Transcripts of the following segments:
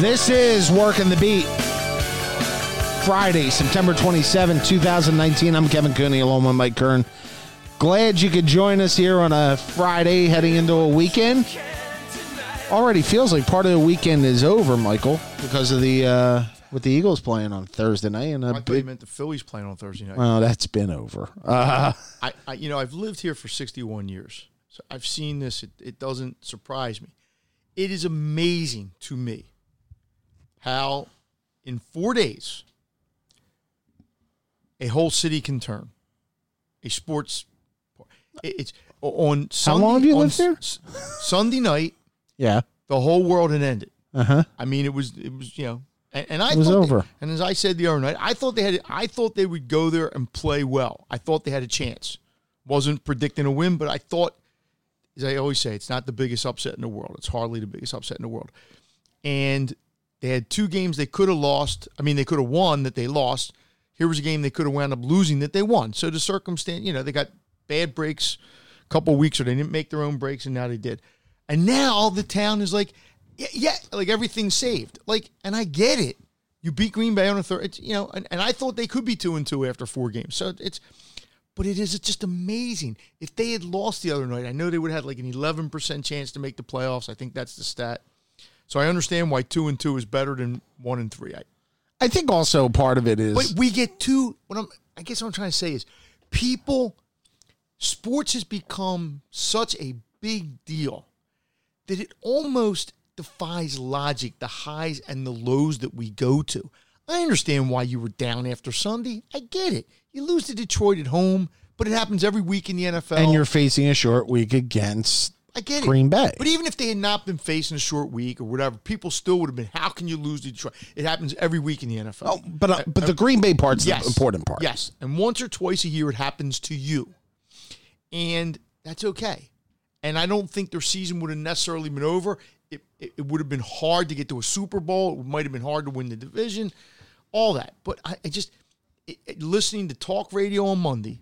This is Working the Beat. Friday, September 27, 2019. I'm Kevin Cooney along with Mike Kern. Glad you could join us here on a Friday heading into a weekend. Already feels like part of the weekend is over, Michael, because of the uh with the Eagles playing on Thursday night and I big meant the Phillies playing on Thursday night. well, that's been over. Uh, I, I, you know, I've lived here for 61 years, so I've seen this. It, it doesn't surprise me. It is amazing to me how, in four days, a whole city can turn. A sports, it's on. Sunday, long have you lived Sunday night, yeah. the whole world had ended. Uh huh. I mean, it was it was you know, and, and I It was thought they- over. and as I said the other night, I thought they had I thought they would go there and play well. I thought they had a chance. Wasn't predicting a win, but I thought, as I always say, it's not the biggest upset in the world. It's hardly the biggest upset in the world. And they had two games they could have lost. I mean, they could have won that they lost. Here was a game they could have wound up losing that they won. So the circumstance, you know, they got bad breaks a couple weeks or they didn't make their own breaks and now they did. And now all the town is like, yeah, yeah like everything's saved. Like, and I get it. You beat Green Bay on a third, it's, you know, and, and I thought they could be two and two after four games. So it's, but it is just amazing. If they had lost the other night, I know they would have had like an 11% chance to make the playoffs. I think that's the stat. So I understand why two and two is better than one and three. I, I think also part of it is but we get two. What I'm, I guess what I'm trying to say is, people, sports has become such a big deal that it almost defies logic. The highs and the lows that we go to. I understand why you were down after Sunday. I get it. You lose to Detroit at home, but it happens every week in the NFL. and you're facing a short week against I get it. Green Bay. But even if they had not been facing a short week or whatever, people still would have been. How can you lose to Detroit? It happens every week in the NFL. Oh, but uh, but the Green Bay part's the important part. Yes, and once or twice a year it happens to you, and that's okay. And I don't think their season would have necessarily been over. It, it, it would have been hard to get to a Super Bowl. It might have been hard to win the division, all that. But I, I just it- listening to talk radio on Monday,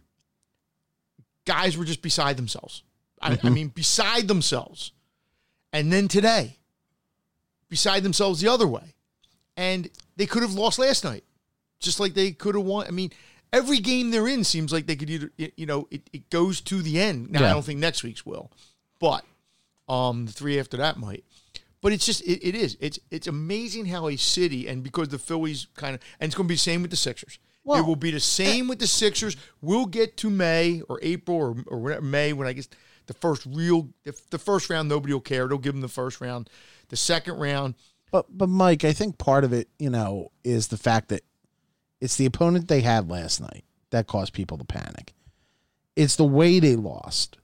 guys were just beside themselves. I, I mean, beside themselves. And then today, beside themselves the other way. And they could have lost last night, just like they could have won. I mean, every game they're in seems like they could either, you know, it, it goes to the end. Now, Yeah. I don't think next week's will, but um, the three after that might. But it's just, it, it is. It's it's amazing how a city, and because the Phillies kind of, and it's going to be the same with the Sixers. Well, it will be the same with the Sixers. We'll get to May or April or, or whatever, May when I guess the first real, the, the first round, nobody will care. They'll give them the first round. The second round, But but Mike, I think part of it, you know, is the fact that it's the opponent they had last night that caused people to panic. It's the way they lost.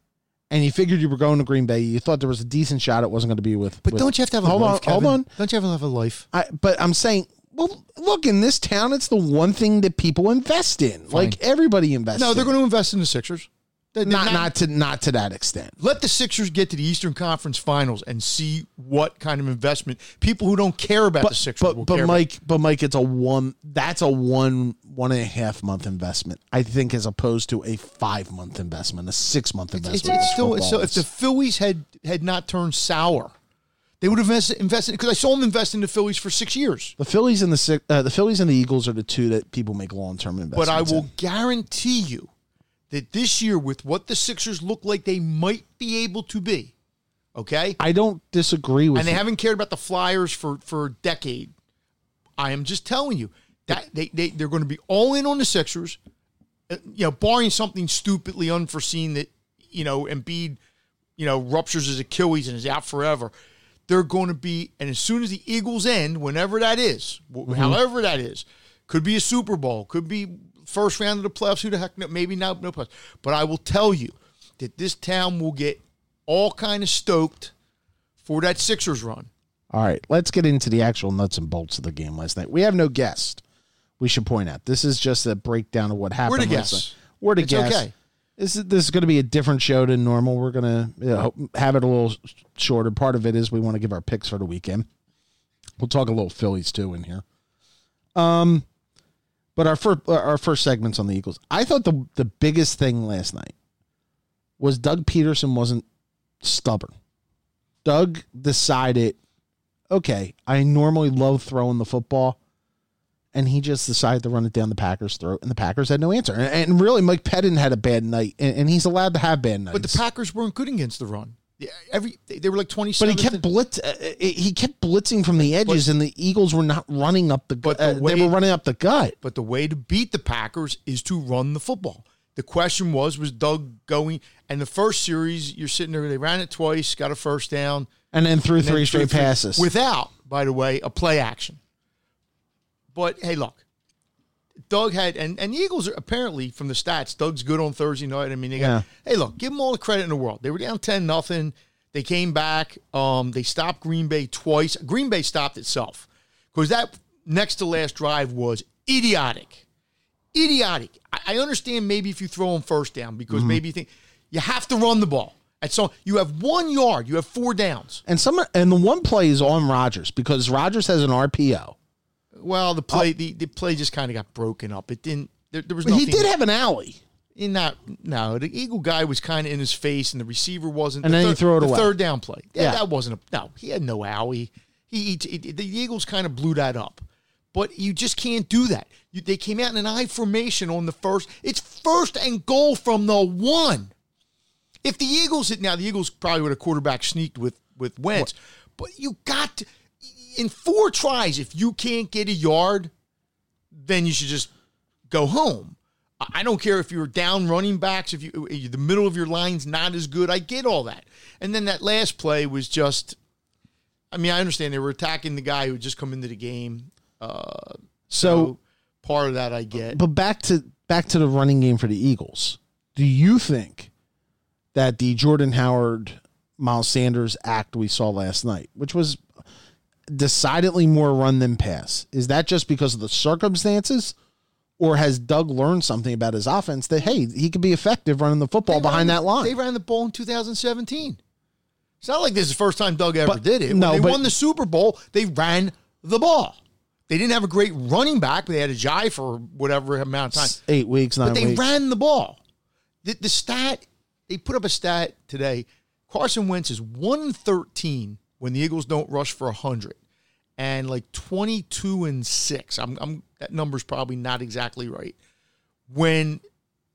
And you figured you were going to Green Bay. You thought there was a decent shot it wasn't going to be with. But with- don't you have to have a hold life? on, hold on. Don't you have to have a life? I, but I'm saying, well, look in this town, it's the one thing that people invest in. Like everybody invests. No, they're in. going to invest in the Sixers. They're not not to not to that extent. let the Sixers get to the Eastern Conference Finals and see what kind of investment people who don't care about the But Sixers but will but Mike, but Mike, it's a one. That's a one one and a half month investment. I think, as opposed to a five month investment, a six month investment. It's, it's in still so. If the Phillies had had not turned sour, they would have invested invested because I saw them invest in the Phillies for six years. the Phillies and the uh, the Phillies and the Eagles are the two that people make long term investments. But I will in. guarantee you that this year, with what the Sixers look like they might be able to be, okay, I don't disagree with and they you. haven't cared about the Flyers for for a decade. I am just telling you that they, they they're going to be all in on the Sixers, uh, you know, barring something stupidly unforeseen that you know Embiid, you know, ruptures his Achilles and is out forever. They're going to be, and as soon as the Eagles end, whenever that is, wh- however that is, could be a Super Bowl, could be first round of the playoffs. Who the heck? No, maybe not no playoffs. But I will tell you that this town will get all kind of stoked for that Sixers run. All right, let's get into the actual nuts and bolts of the game last night. We have no guest. We should point out this is just a breakdown of what happened. We're guests. night. We're the It's guests. okay. This is this is going to be a different show than normal. We're going to you know, have it a little shorter. Part of it is we want to give our picks for the weekend. We'll talk a little Phillies too in here. Um, but our first uh, our first segments on the Eagles. I thought the the biggest thing last night was Doug Pederson wasn't stubborn. Doug decided okay, I normally love throwing the football. And he just decided to run it down the Packers' throat, and the Packers had no answer. And, and really, Mike Pettine had a bad night, and, and he's allowed to have bad nights. But the Packers weren't good against the run. Yeah, Every they were like twenty But he kept blitz. Uh, he kept blitzing from the edges, and the Eagles were not running up the. But uh, the they were running up the gut. But the way to beat the Packers is to run the football. The question was, was Doug going? And the first series, you're sitting there. They ran it twice, got a first down, And then threw and three threw straight passes. without, by the way, a play action. But hey, look, Doug had and and the Eagles are apparently from the stats. Doug's good on Thursday night. I mean, they got. Yeah. Hey, look, give them all the credit in the world. They were down ten nothing. They came back. Um, they stopped Green Bay twice. Green Bay stopped itself because that next to last drive was idiotic, idiotic. I, I understand maybe if you throw them first down because maybe you think you have to run the ball. And so you have one yard. You have four downs. and some and the one play is on Rodgers because Rodgers has an RPO. Well, the uh, play the, the play just kind of got broken up. It didn't. There, there was But he did have an alley. in not no. The Eagle guy was kind of in his face, and the receiver wasn't. And the then he third, threw it the away. Third down play. Yeah, Yeah. that wasn't a no. He had no alley. He, he, he- the Eagles kind of blew that up, but you just can't do that. You, they came out in an I formation on the first. It's first and goal from the one. If the Eagles had now, the Eagles probably would have quarterback sneaked with with Wentz, but you got to, in four tries. If you can't get a yard, then you should just go home. I don't care if you're down running backs, if you the middle of your line's not as good. I get all that. And then that last play was just. I mean, I understand they were attacking the guy who had just come into the game. Uh, So, part of that I get. but back to back to the running game for the Eagles. Do you think that the Jordan Howard Miles Sanders act we saw last night, which was decidedly more run than pass, is that just because of the circumstances? Or has Doug learned something about his offense that hey, he could be effective running the football They behind ran- that line? They ran the ball in 2017. It's not like this is the first time Doug ever But- did it. no, when they but- won the Super Bowl, they ran the ball. They didn't have a great running back, but they had Ajayi for whatever amount of time. Eight weeks, nine But they weeks. ran the ball. The, the stat, they put up a stat today. Carson Wentz is 113 when the Eagles don't rush for 100 and like 22 and 6. I'm, I'm that number's probably not exactly right. When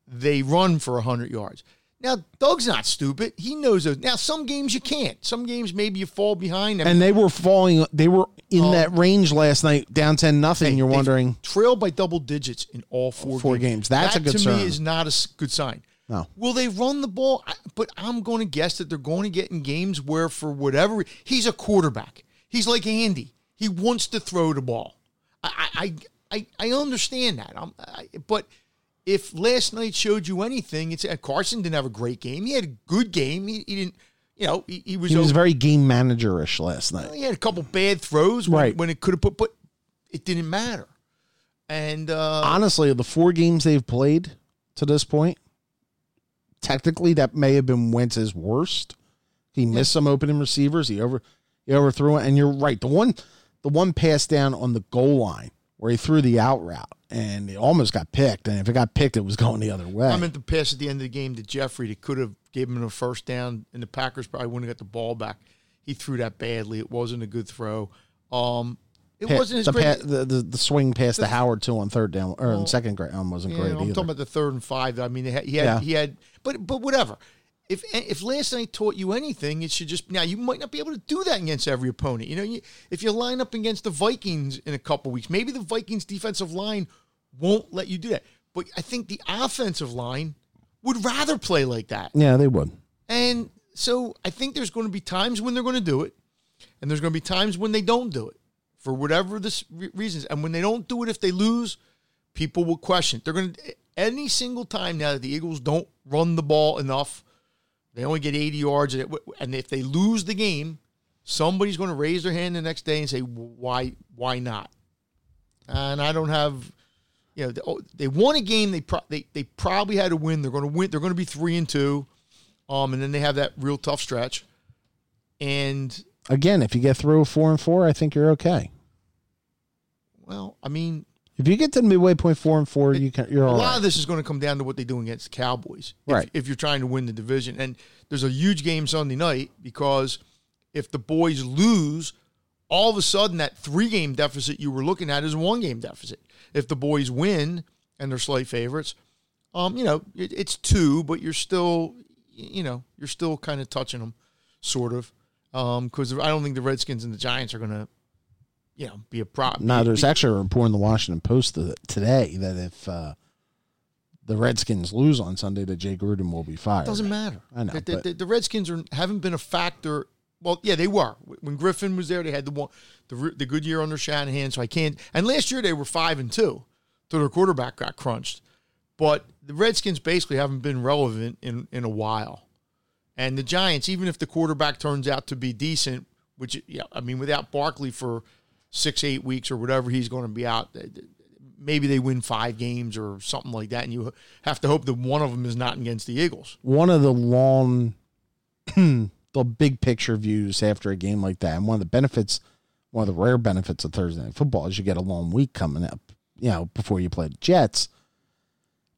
they run for 100 yards. Now, Doug's not stupid. He knows those. Now, some games you can't. Some games maybe you fall behind. I mean, and they were falling. They were in Oh. that range last night, down ten nothing. You're wondering, trailed by double digits in all four Four games. games. That's that a good to sign. me is not a good sign. No. Will they run the ball? But I'm going to guess that they're going to get in games where, for whatever, he's a quarterback. He's like Andy. He wants to throw the ball. I I I, I understand that. I'm, I, but if last night showed you anything, it's uh, Carson didn't have a great game. He had a good game. He, he didn't. You know, he, he was. he was okay. very game managerish last night. He had a couple bad throws when, Right. when it could have put, but it didn't matter. And uh, Honestly, the four games they've played to this point, technically that may have been Wentz's worst. He missed some opening receivers. He over he overthrew it, and you're right. The one the one pass down on the goal line where he threw the out route and it almost got picked. And if it got picked, it was going the other way. I meant the pass at the end of the game to Jeffery that could have given him a first down, and the Packers probably wouldn't have got the ball back. He threw that badly. It wasn't a good throw. Um, it Pa- wasn't as the, great. pa- the, the the swing pass to Howard too on third down or on second down wasn't Yeah, great I'm either. talking about the third and five. I mean, they had, he had Yeah. he had, but but whatever. If if last night taught you anything, it should just now you might not be able to do that against every opponent. You know, you, if you line up against the Vikings in a couple weeks, maybe the Vikings defensive line won't let you do that. But I think the offensive line would rather play like that. yeah, they would. And so I think there's going to be times when they're going to do it, and there's going to be times when they don't do it for whatever the reasons. And when they don't do it, if they lose, people will question. it. They're going to any single time now that the Eagles don't run the ball enough, they only get 80 yards, and, it, and if they lose the game, somebody's going to raise their hand the next day and say, "Why? Why not?" And I don't have. You know, they, oh, they won a game. They, pro- they they probably had to win. They're going to win. They're going to be three and two. Um, and then they have that real tough stretch. And Again, if you get through four and four, I think you're okay. well, I mean, If you get to the midway point four and four, you can you're a lot right. of this is going to come down to what they do against the Cowboys. If, Right. If you're trying to win the division, and there's a huge game Sunday night because if the boys lose all of a sudden that three game deficit you were looking at is a one game deficit. If the boys win and they're slight favorites, um, you know, it, it's two, but you're still, you know, you're still kind of touching them, sort of, because I don't think the Redskins and the Giants are going to, you know, be a problem. No, there's actually a report in the Washington Post today that if uh, the Redskins lose on Sunday, that Jay Gruden will be fired. doesn't matter. I know, The, the, the, Redskins are haven't been a factor. Well, yeah, they were when Griffin was there. They had the one, the the good year under Shanahan. So I can't. And last year they were five and two, so their quarterback got crunched. But the Redskins basically haven't been relevant in in a while. And the Giants, even if the quarterback turns out to be decent, which yeah, I mean, without Barkley for six eight weeks or whatever he's going to be out, maybe they win five games or something like that, and you have to hope that one of them is not against the Eagles. One of the long, the big picture views after a game like that, and one of the benefits, one of the rare benefits of Thursday Night Football is you get a long week coming up, you know, before you play the Jets.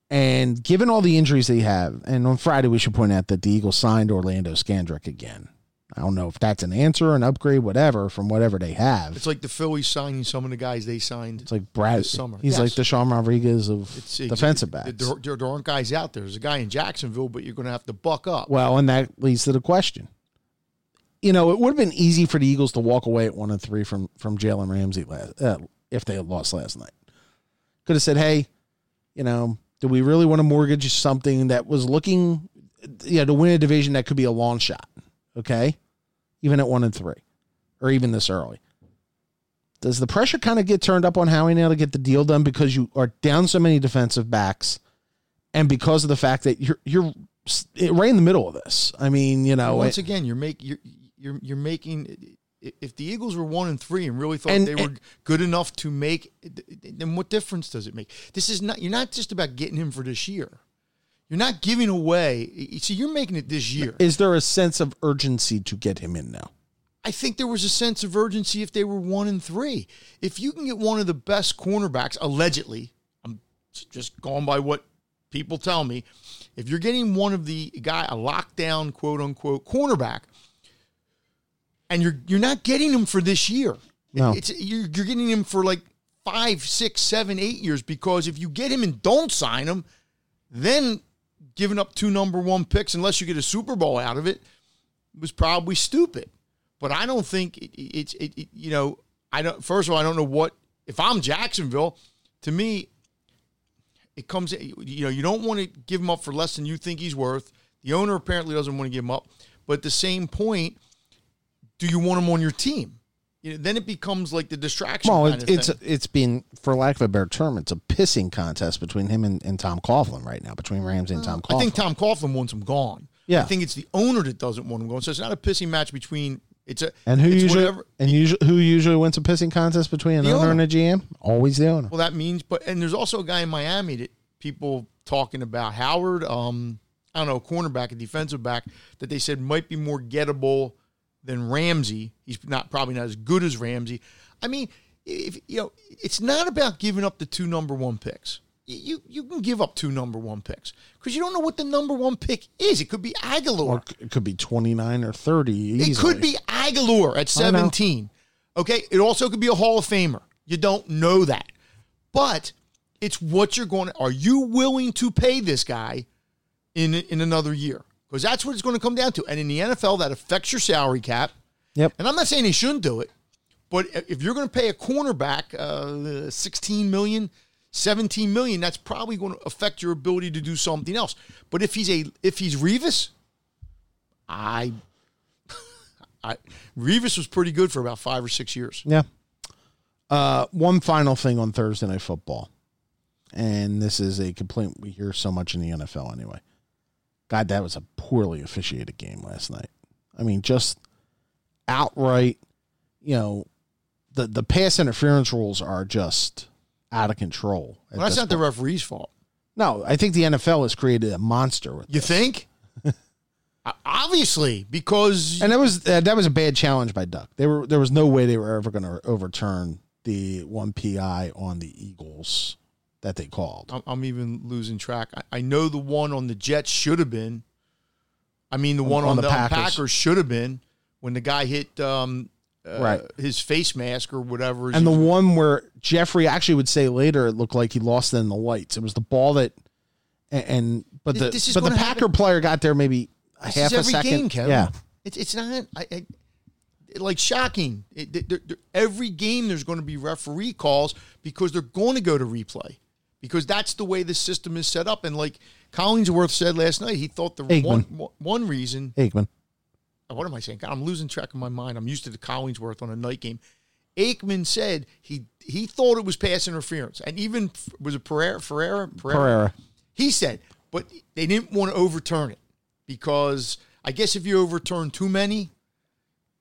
And given all the injuries they have, and on Friday we should point out that the Eagles signed Orlando Scandrick again. I don't know if that's an answer, an upgrade, whatever from whatever they have. It's like the Phillies signing some of the guys they signed. It's like Brad. this summer. He's Yes. like the Sean Rodriguez of It's defensive There, backs. there, there aren't guys out there. There's a guy in Jacksonville, but you're going to have to buck up. Well, and that leads to the question. You know, it would have been easy for the Eagles to walk away at one and three from from Jalen Ramsey last, uh, if they had lost last night. Could have said, "Hey, you know, do we really want to mortgage something that was looking, yeah, to win a division that could be a long shot? Okay, even at one and three, or even this early." Does the pressure kind of get turned up on Howie now to get the deal done because you are down so many defensive backs, and because of the fact that you're you're right in the middle of this? I mean, you know, Once it- again, you're make you're you're you're making. If the Eagles were one and three and really thought And- they were and- good enough to make, then what difference does it make? This is not. You're not just about getting him for this year. You're not giving away. you See, you're making it this year. is there a sense of urgency to get him in now? I think there was a sense of urgency if they were one and three. If you can get one of the best cornerbacks, allegedly, I'm just going by what people tell me. If you're getting one of the guy, a lockdown quote unquote cornerback, and you're you're not getting him for this year. No. It's you're, you're getting him for like five, six, seven, eight years because if you get him and don't sign him, then giving up two number one picks unless you get a Super Bowl out of it was probably stupid. But I don't think it, it's it, it, you know I don't. First of all, I don't know what if I'm Jacksonville. To me, it comes you know you don't want to give him up for less than you think he's worth. The owner apparently doesn't want to give him up. But at the same point, do you want him on your team? You know, then it becomes like the distraction. Well, it, it's thing. it's been, for lack of a better term, it's a pissing contest between him and, and Tom Coughlin right now, between Ramsey and Tom Coughlin. I think Tom Coughlin wants him gone. Yeah. I think it's the owner that doesn't want him gone. So it's not a pissing match between. It's a and who usually whatever. and usually who usually wins a pissing contest between an owner, owner. and a GM? Always the owner. Well, that means, but and there's also a guy in Miami that people talking about Howard. Um, I don't know, cornerback, a defensive back that they said might be more gettable than Ramsey. He's not probably not as good as Ramsey. I mean, if you know, it's not about giving up the two number one picks. You you can give up two number one picks because you don't know what the number one pick is. It could be Aguilar. Or it could be 29 or 30 easily. It could be Aguilar at 17. Okay. It also could be a Hall of Famer. You don't know that. But it's what you're going to are you willing to pay this guy in in another year? Because that's what it's going to come down to. And in the NFL, that affects your salary cap. Yep. And I'm not saying he shouldn't do it, but if you're going to pay a cornerback uh, 16 million, 17 million, that's probably going to affect your ability to do something else. But if he's a if he's Revis, I I Revis was pretty good for about 5 or 6 years. Yeah. Uh, one final thing on Thursday Night Football, and this is a complaint we hear so much in the NFL anyway. God, that was a poorly officiated game last night. I mean, just outright, you know, the the pass interference rules are just out of control. Well, that's this not the referee's fault. no. I think the NFL has created a monster with You think? Obviously, because And that was uh, that was a bad challenge by Doug. They were there was no way they were ever going to overturn the one PI on the Eagles that they called. I'm, I'm even losing track. I, I know the one on the Jets should have been. I mean, the one on on, the the, Packers. Packers. should have been when the guy hit um, uh, Right. his face mask or whatever. And the one where Jeffery actually would say later, it looked like he lost it in the lights. It was the ball that, and, and but the this is but the Packer happen- player got there maybe a half a second. game, Kevin. Yeah, It's it's not I, I, like shocking. It, th- th- th- every game there's going to be referee calls because they're going to go to replay because that's the way the system is set up. And like Collinsworth said last night, he thought the one Aikman. one reason. Aikman. What am I saying? God, I'm losing track of my mind. I'm used to the Collinsworth on a night game. Aikman said he he thought it was pass interference, and even was it Pereira Ferreira Pereira. he said, but they didn't want to overturn it because I guess if you overturn too many,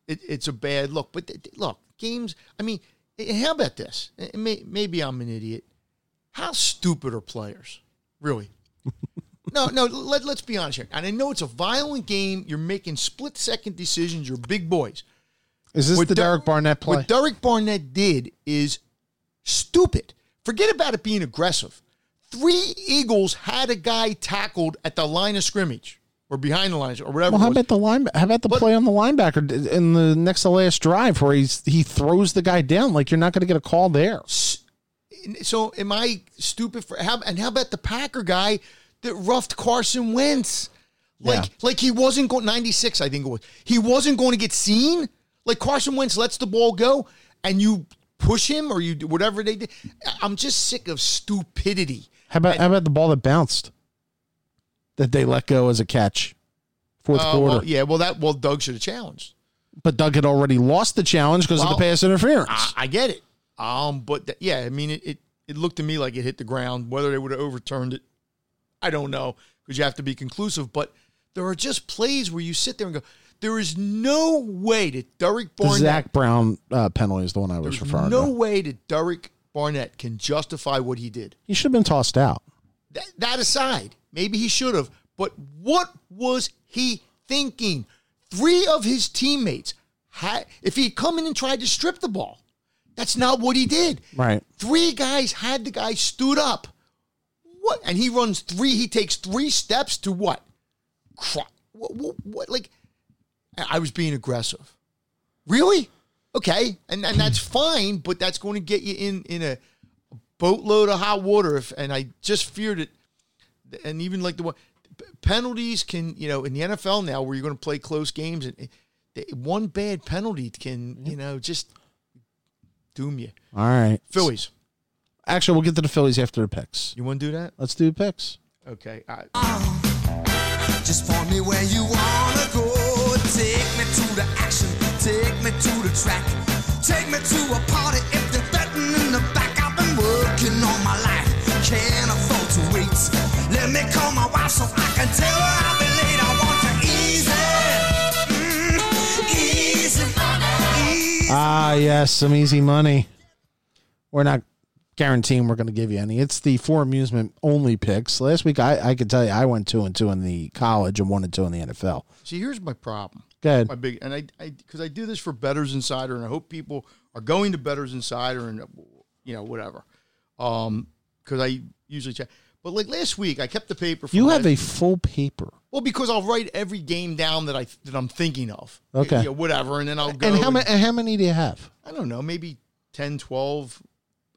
it, it's a bad look. But th- look, games. I mean, eh, how about this? Eh, may, maybe I'm an idiot. How stupid are players, really? no, no. Let, let's be honest here. And I know it's a violent game. You're making split second decisions. You're big boys. Is this What the Der- Derek Barnett play? What Derek Barnett did is stupid. Forget about it being aggressive. Three Eagles had a guy tackled at the line of scrimmage or behind the lines or whatever. well, how about the line? How about the But- play on the linebacker in the next to last drive where he's he throws the guy down? Like you're not going to get a call there. So am I stupid for how and how about the Packer guy that roughed Carson Wentz? Like Yeah. like he wasn't going 96, I think it was. He wasn't going to get seen. Like Carson Wentz lets the ball go and you push him or you do whatever they did. I'm just sick of stupidity. How about how about the ball that bounced that they let go as a catch, fourth Uh, quarter? well, yeah, well that well Doug should have challenged. But Doug had already lost the challenge because of the pass interference. I, I get it. Um, but th- yeah, I mean it, it. It looked to me like it hit the ground. Whether they would have overturned it, I don't know because you have to be conclusive. But there are just plays where you sit there and go, "There is no way that Derek the Barnett, Zach Brown uh, penalty is the one I was referring no to. way that Derek Barnett can justify what he did." He should have been tossed out. That, that aside, maybe he should have. But what was he thinking? Three of his teammates had, if he had come in and tried to strip the ball, that's not what he did. Right. Three guys had the guy stood up. What? And he runs three. He takes three steps to what? What? What? what like, I was being aggressive. Really? Okay, and and that's fine, but that's going to get you in in a boatload of hot water. If and I just feared it, and even like the one penalties can you know in the NFL now where you're going to play close games and. it- One bad penalty can, you know, just doom you. All right. Phillies. Actually, we'll get to the Phillies after the picks. You want to do that? Let's do the picks. Okay. I, Just find me where you wanna go. Take me to the action. Take me to the track. Take me to a party if they're betting in the back. I've been working all my life. Can't afford to wait. Let me call my wife so I can tell her I'll be Ah, yes, some easy money. We're not guaranteeing we're going to give you any. It's the four amusement only picks. Last week, I, I could tell you I went two and two in the college and one and two in the NFL. see, here's my problem. Go ahead. My big, and I, I, because I do this for Bettors Insider, and I hope people are going to Bettors Insider, and you know whatever, um, because I usually check. But like last week, I kept the paper. From You have a full paper. well because I'll write every game down that I that I'm thinking of. Okay. Know, whatever, and then I'll go. And how, and- ma- how many do you have? I don't know, maybe 10, 12.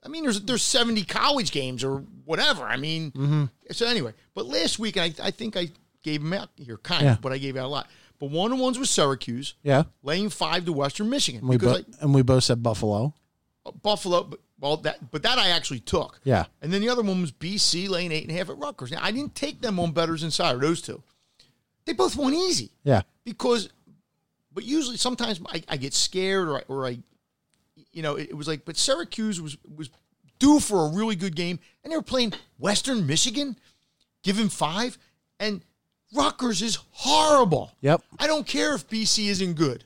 I mean, there's there's 70 college games or whatever. I mean, Mm-hmm. so anyway, but last week I, I think I gave them out here, kind Yeah. of, but I gave out a lot. But one of the ones was Syracuse, Yeah. laying five to Western Michigan. We because bo- and we both said Buffalo. Buffalo, but, well, that but that I actually took. Yeah. And then the other one was BC laying eight and a half at Rutgers. Now I didn't take them on Bettors Insider, those two. They both won easy Yeah. because but usually sometimes I, I get scared or I, or I you know it, it was like but Syracuse was was due for a really good game and they were playing Western Michigan give him 5 and Rutgers is horrible. Yep. I don't care if BC isn't good.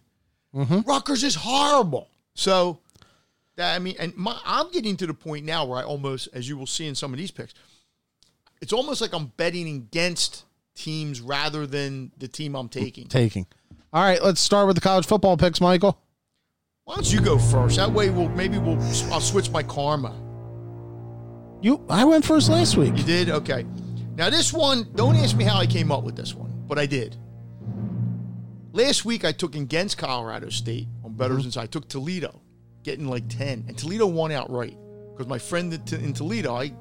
Mm-hmm. Rutgers is horrible. So that I mean and my, I'm getting to the point now where I almost as you will see in some of these picks it's almost like I'm betting against teams rather than the team I'm taking. Taking. All right, let's start with the college football picks, Michael. Why don't you go first? That way, we'll maybe we'll I'll switch my karma. You, I went first last week. You did okay. Now this one, don't ask me how I came up with this one, but I did. Last week I took against Colorado State on betters inside. Mm-hmm. I took Toledo, getting like 10, and Toledo won outright. Because my friend in Toledo, I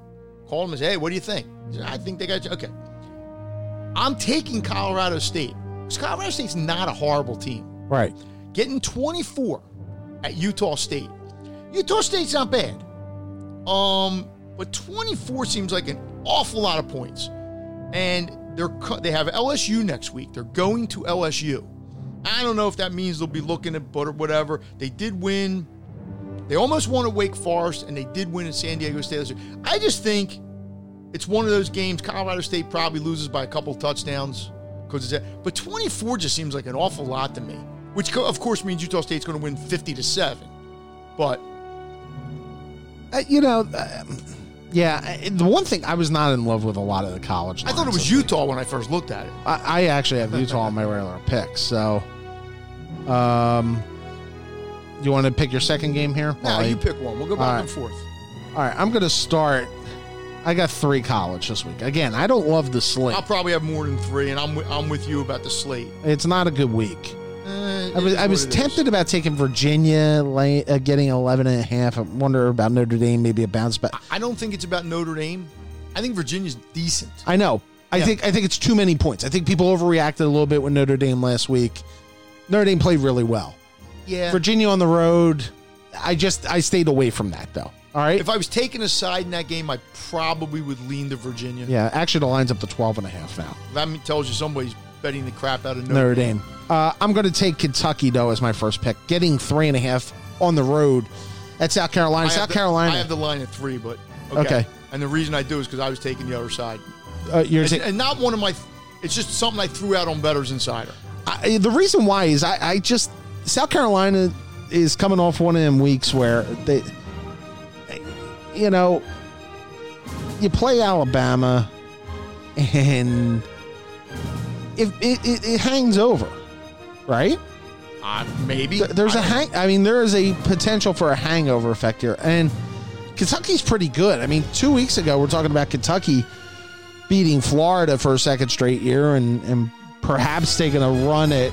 called him and said, hey, what do you think? He said, I think they got you. Okay. I'm taking Colorado State. Because Colorado State's not a horrible team. Right. Getting 24 at Utah State. Utah State's not bad. Um, but 24 seems like an awful lot of points. And they're they have LSU next week. They're going to LSU. I don't know if that means they'll be looking at but or whatever. They did win. They almost won at Wake Forest, and they did win at San Diego State. I just think it's one of those games. Colorado State probably loses by a couple touchdowns because it's. But 24 just seems like an awful lot to me. Which of course means Utah State's going to win 50 to seven. But Uh, you know, um, yeah. The one thing I was not in love with a lot of the college. I thought it was Utah when I first looked at it. I, I actually have Utah on my regular pick. So, um, you want to pick your second game here? While you pick one. We'll go back right. and forth. All right, I'm going to start. I got three college this week. Again, I don't love the slate. I'll probably have more than three, and I'm I'm with you about the slate. It's not a good week. Eh, I was I was it is. tempted about taking Virginia, uh, getting 11 and a half. I wonder about Notre Dame, maybe a bounce back. I don't think it's about Notre Dame. I think Virginia's decent. I know. I Yeah. think I think it's too many points. I think people overreacted a little bit with Notre Dame last week. Notre Dame played really well. Yeah. Virginia on the road. I just I stayed away from that though. All right. If I was taking a side in that game, I probably would lean to Virginia. yeah, actually the line's up to 12 and a half now. That tells you somebody's betting the crap out of Notre, Notre Dame. Uh, I'm going to take Kentucky though as my first pick, getting three and a half on the road at South Carolina. South the- Carolina. I have the line at three, but okay. Okay. And the reason I do is because I was taking the other side, uh, you're and, saying- and not one of my. It's just something I threw out on Bettors Insider. I, the reason why is I, I just South Carolina is coming off one of them weeks where they, you know, you play Alabama, and if it, it, it hangs over, right? Uh, maybe There's I a hang. I mean, there is a potential for a hangover effect here, and Kentucky's pretty good. I mean, two weeks ago we're talking about Kentucky beating Florida for a second straight year, and and perhaps taking a run at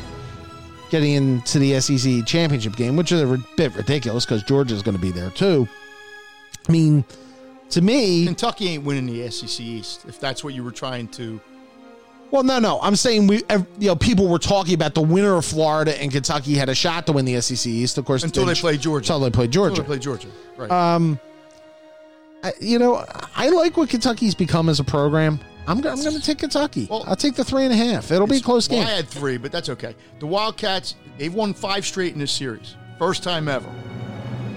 getting into the SEC championship game, which is a bit ridiculous because Georgia's going to be there too. I mean, to me, Kentucky ain't winning the SEC East. If that's what you were trying to. Well, no, no. I'm saying we, you know, people were talking about the winner of Florida and Kentucky had a shot to win the SEC East. Of course, Until they played Georgia. Until they played Until Georgia. they played Georgia. Right. Um, I, you know, I like what Kentucky's become as a program. I'm, I'm going to take Kentucky. Well, I'll take the three and a half. It'll be a close well, game. I had three, but that's okay. The Wildcats, they've won five straight in this series. First time ever.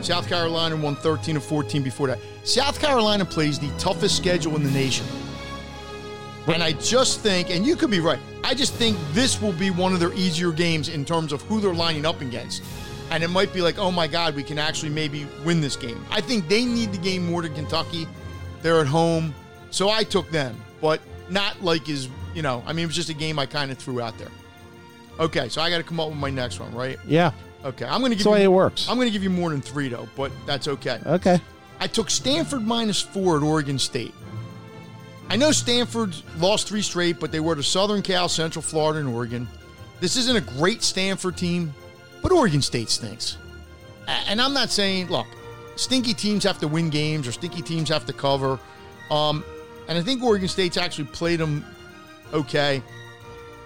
South Carolina won 13 and 14 before that. South Carolina plays the toughest schedule in the nation. And I just think, and you could be right, I just think this will be one of their easier games in terms of who they're lining up against. And it might be like, oh my God, we can actually maybe win this game. I think they need the game more than Kentucky. They're at home. So I took them, but not like is, you know, I mean, it was just a game I kind of threw out there. Okay, so I got to come up with my next one, right? yeah, Okay, I'm going to that's give the way you, it works. I'm going to give you more than three though, but that's okay. okay. I took Stanford minus four at Oregon State. I know Stanford lost three straight, but they were to Southern Cal, Central Florida, and Oregon. This isn't a great Stanford team, but Oregon State stinks. And I'm not saying, look, stinky teams have to win games or stinky teams have to cover. Um, and I think Oregon State's actually played them okay.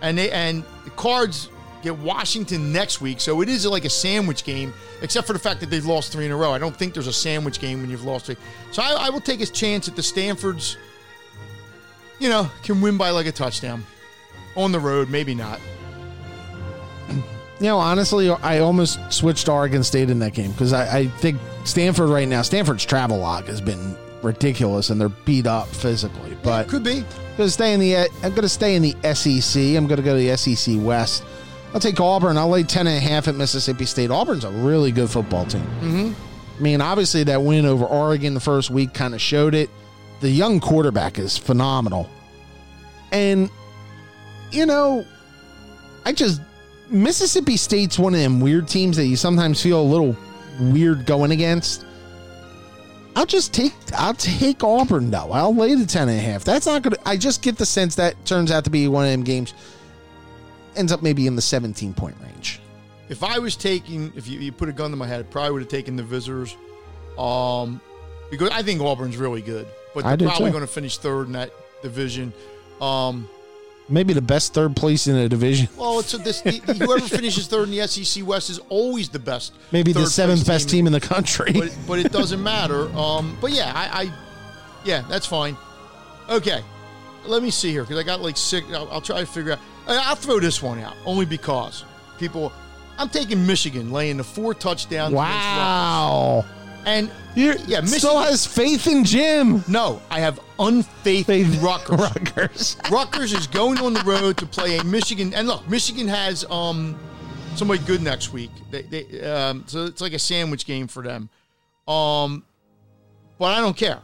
And they and the Cards get Washington next week, so it is like a sandwich game, except for the fact that they've lost three in a row. I don't think there's a sandwich game when you've lost three. So I, I will take a chance at the Stanfords. You know, can win by like a touchdown on the road, maybe not. You know, honestly, I almost switched to Oregon State in that game because I, I think Stanford right now, Stanford's travel log has been ridiculous and they're beat up physically. But Could be. going to stay in the I'm to stay in the SEC. I'm going to go to the SEC West. I'll take Auburn. I'll lay 10 and a half at Mississippi State. Auburn's a really good football team. Mm-hmm. I mean, obviously that win over Oregon the first week kind of showed it. The young quarterback is phenomenal. And you know, I just Mississippi State's one of them weird teams that you sometimes feel a little weird going against. I'll just take I'll take Auburn though. I'll lay the ten and a half. That's not gonna I just get the sense that turns out to be one of them games ends up maybe in the 17 point range. if I was taking, if you, you put a gun to my head, I probably would have taken the visitors. Um, because I think Auburn's really good, but I they're probably going to finish third in that division. Um, Maybe the best third place in the division. well, it's a, this the, whoever finishes third in the SEC West is always the best. Maybe the seventh best team in the country. but but it doesn't matter. Um, but yeah, I, I yeah, that's fine. Okay, let me see here because I got like six. I'll, I'll try to figure out. I- I'll throw this one out only because people. I'm taking Michigan laying the four touchdowns. wow. And You're, Yeah, Michigan- still has faith in Jim. no, I have unfaith in Faith Rutgers. Rutgers. Rutgers is going on the road to play a Michigan, and look, Michigan has um somebody good next week. They, they um so it's like a sandwich game for them. Um, but I don't care.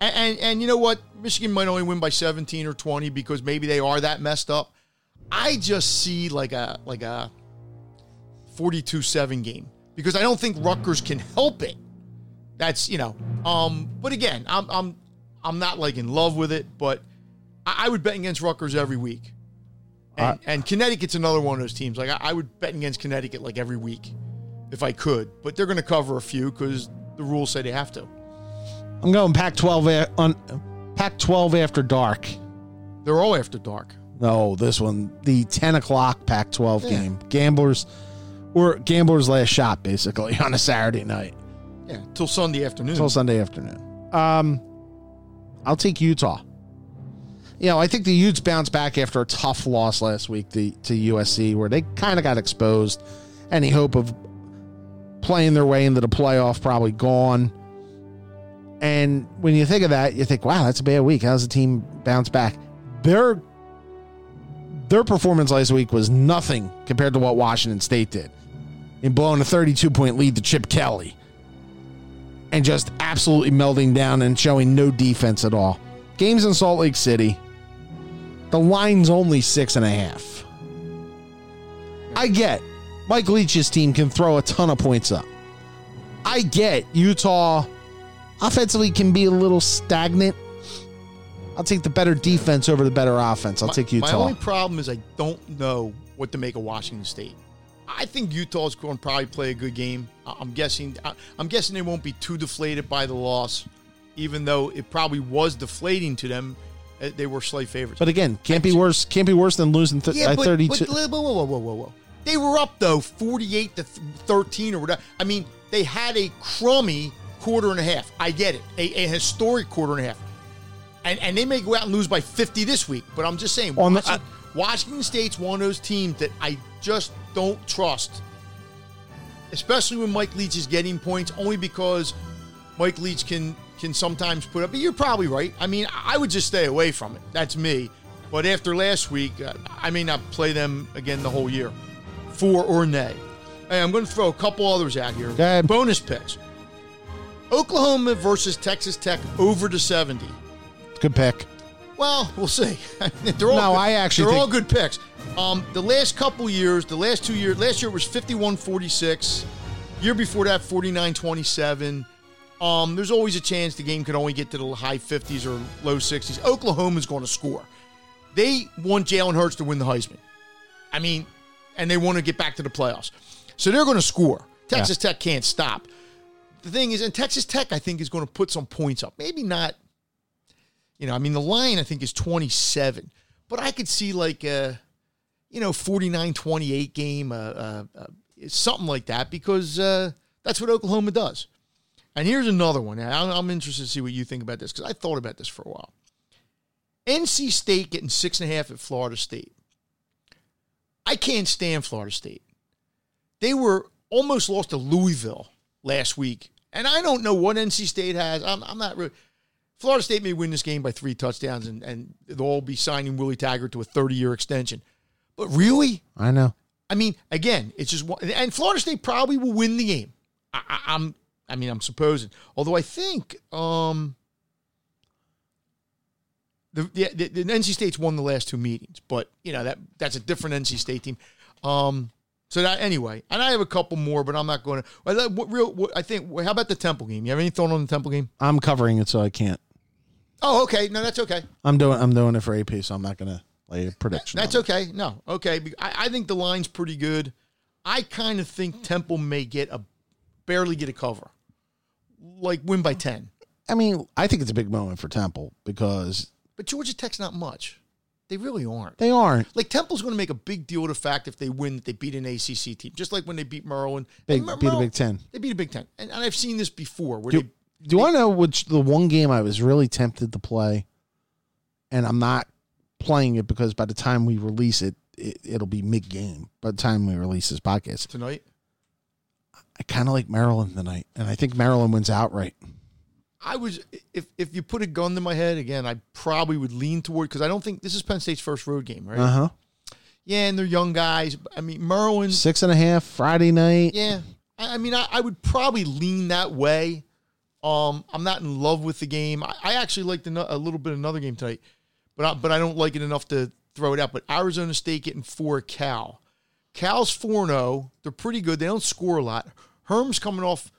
And, and and you know what? Michigan might only win by 17 or 20 because maybe they are that messed up. I just see like a like a 42-7 game because I don't think Rutgers can help it. That's you know. Um, but again, I'm I'm I'm not like in love with it, but I, I would bet against Rutgers every week. And, and Connecticut's another one of those teams. Like I, I would bet against Connecticut like every week if I could, but they're going to cover a few because the rules say they have to. I'm going Pac-12 on Pac-12 after dark. They're all after dark. No, this one, the 10 o'clock Pac-12 Yeah. game. Gamblers, or Gamblers' last shot, basically, on a Saturday night Yeah, till Sunday afternoon. until Sunday afternoon. Um, I'll take Utah. You know, I think the Utes bounced back after a tough loss last week to, to USC, where they kind of got exposed. Any hope of playing their way into the playoff probably gone. And when you think of that, you think, wow, that's a bad week. How's the team bounce back? Their their performance last week was nothing compared to what Washington State did in blowing a 32 point lead to Chip Kelly and just absolutely melting down and showing no defense at all. Games in Salt Lake City. The line's only six and a half. I get Mike Leach's team can throw a ton of points up. I get Utah offensively can be a little stagnant. I'll take the better defense over the better offense. I'll My- take Utah. My only problem is I don't know what to make of Washington State. I think Utah's going to probably play a good game. I- I'm guessing. I- I'm guessing they won't be too deflated by the loss, even though it probably was deflating to them. Uh, They were slight favorites. but again, can't be worse. Can't be worse than losing th- by but, thirty-two. but whoa, whoa, whoa, whoa, whoa. They were up though, forty-eight to thirteen or whatever. I mean, they had a crummy quarter and a half. I get it, a, a historic quarter and a half, and and they may go out and lose by fifty this week. But I'm just saying, On the- Washington, Washington State's one of those teams that I just don't trust, especially when Mike Leach is getting points, only because Mike Leach can can sometimes put up. But you're probably right. I mean, I would just stay away from it. That's me. But after last week, uh, I may not play them again the whole year, for or nay. Hey, I'm going to throw a couple others out here. Ahead. Bonus picks. Oklahoma versus Texas Tech over to 70. Good pick. Well, we'll see. they're all No, good, I actually they're all good picks. Um, the last couple years, the last two years, last year it was 51-46. Year before that, 49-27. Um, there's always a chance the game could only get to the high 50s or low 60s. Oklahoma's going to score. They want Jalen Hurts to win the Heisman. I mean, and they want to get back to the playoffs. So they're going to score. Texas Tech can't stop. The thing is, and Texas Tech, I think, is going to put some points up. Maybe not you know, I mean, the line I think is 27, but I could see like a, you know, 49 28 game, uh, uh, uh, something like that, because uh, that's what Oklahoma does. And here's another one. I'm- I'm interested to see what you think about this because I thought about this for a while. NC State getting six and a half at Florida State. I can't stand Florida State. They were almost lost to Louisville last week. And I don't know what NC State has. I'm, I'm not really. Florida State may win this game by three touchdowns, and, and they'll all be signing Willie Taggart to a 30 year extension. Really? I know. I mean, again, it's just one, and Florida State probably will win the game. I, I, I'm, I mean, I'm supposing. Although I think um, the, the, the, the NC State's won the last two meetings, but you know that that's a different NC State team. Um, so that anyway, and I have a couple more, but I'm not going to. What real? What, I think. How about the Temple game? You have any thought on the Temple game? I'm covering it, so I can't. Oh, okay. No, that's okay. I'm doing. I'm doing it for AP, so I'm not gonna a prediction. That's okay. No, okay. I, I think the line's pretty good. I kind of think Temple may get a barely get a cover, like win by ten. I mean, I think it's a big moment for Temple because But Georgia Tech's not much. They really aren't. they aren't Like Temple's going to make a big deal of the fact if they win that they beat an ACC team, just like when they beat Maryland. big And Mar- beat a Big Ten. They beat a Big Ten, and, and I've seen this before. Where Do, they, do you want to know which the one game I was really tempted to play, and I'm not playing it because by the time we release it, it it'll be mid game. By the time we release this podcast, tonight, I kind of like Maryland tonight, and I think Maryland wins outright. I was if if you put a gun to my head again, I probably would lean toward because I don't think this is Penn State's first road game, right? Uh huh. Yeah, and they're young guys. I mean, Maryland. Six and a half Friday night. Yeah, I, I mean, I, I would probably lean that way. Um, I'm not in love with the game. I, I actually liked a little bit another game tonight, but I, but I don't like it enough to throw it out. But Arizona State getting four Cal. Cal's four zero. They're pretty good. They don't score a lot. Herm's coming off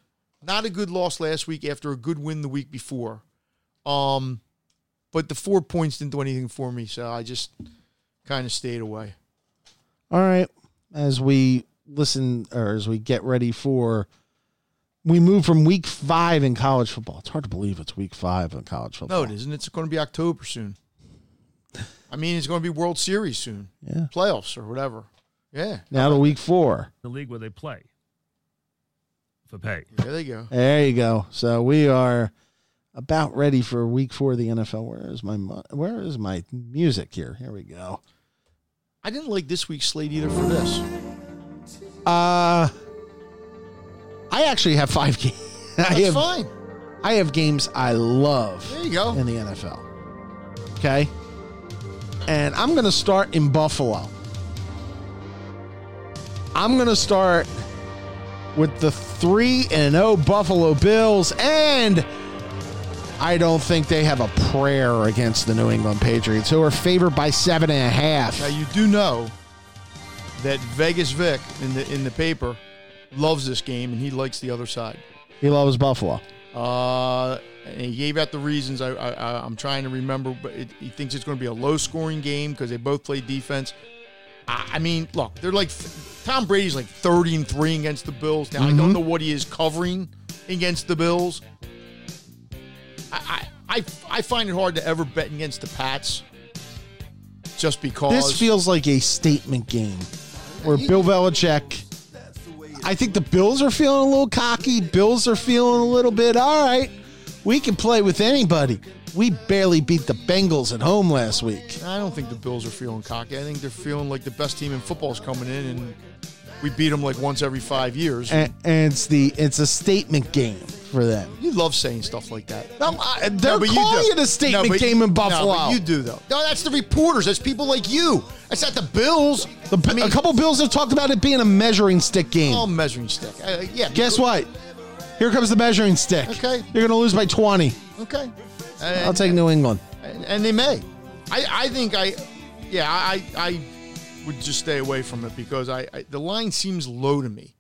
not a good loss last week after a good win the week before. Um, but the four points didn't do anything for me, so I just kind of stayed away. All right. As we listen or as we get ready for we move from week five in college football. It's hard to believe it's week five in college football. No, it isn't. It's going to be October soon. I mean, it's going to be World Series soon, Yeah. playoffs or whatever. Yeah, Now to week four. the league where they play for pay. there they go. There you go. So we are about ready for week four of the NFL. Where is my where is my music here? Here we go. I didn't like this week's slate either for this. Uh I actually have five games. I have fine. I have games I love. There you go. in the NFL. Okay. And I'm going to start in Buffalo. I'm going to start with the 3 and 0 Buffalo Bills and I don't think they have a prayer against the New England Patriots, who are favored by seven and a half. Now you do know that Vegas Vic in the in the paper loves this game and he likes the other side. He loves Buffalo. Uh, and he gave out the reasons. I, I, I'm trying to remember, but it, he thinks it's going to be a low scoring game because they both play defense. I, I mean, look, they're like Tom Brady's like 30 and three against the Bills. Now I don't know what he is covering against the Bills. I, I, I, I find it hard to ever bet against the Pats, just because This feels like a statement game where Bill Belichick. I think the Bills are feeling a little cocky. Bills are feeling a little bit, all right, we can play with anybody. We barely beat the Bengals at home last week. I don't think the Bills are feeling cocky. I think they're feeling like the best team in football is coming in, and we beat them like once every five years. And, and it's the it's a statement game for them. You love saying stuff like that. No, I- they're No, you calling do. it a statement No, but- game in no, Buffalo. but you do though. No, that's the reporters. That's people like you. That's not the Bills. The, I mean, a couple Bills have talked about it being a measuring stick game. Oh, measuring stick. Uh, yeah. Guess what? Here comes the measuring stick. Okay. You're going to lose by 20. Okay. I'll And, take New England. and, and they may. I, I think I, yeah, I, I would just stay away from it because I, I the line seems low to me.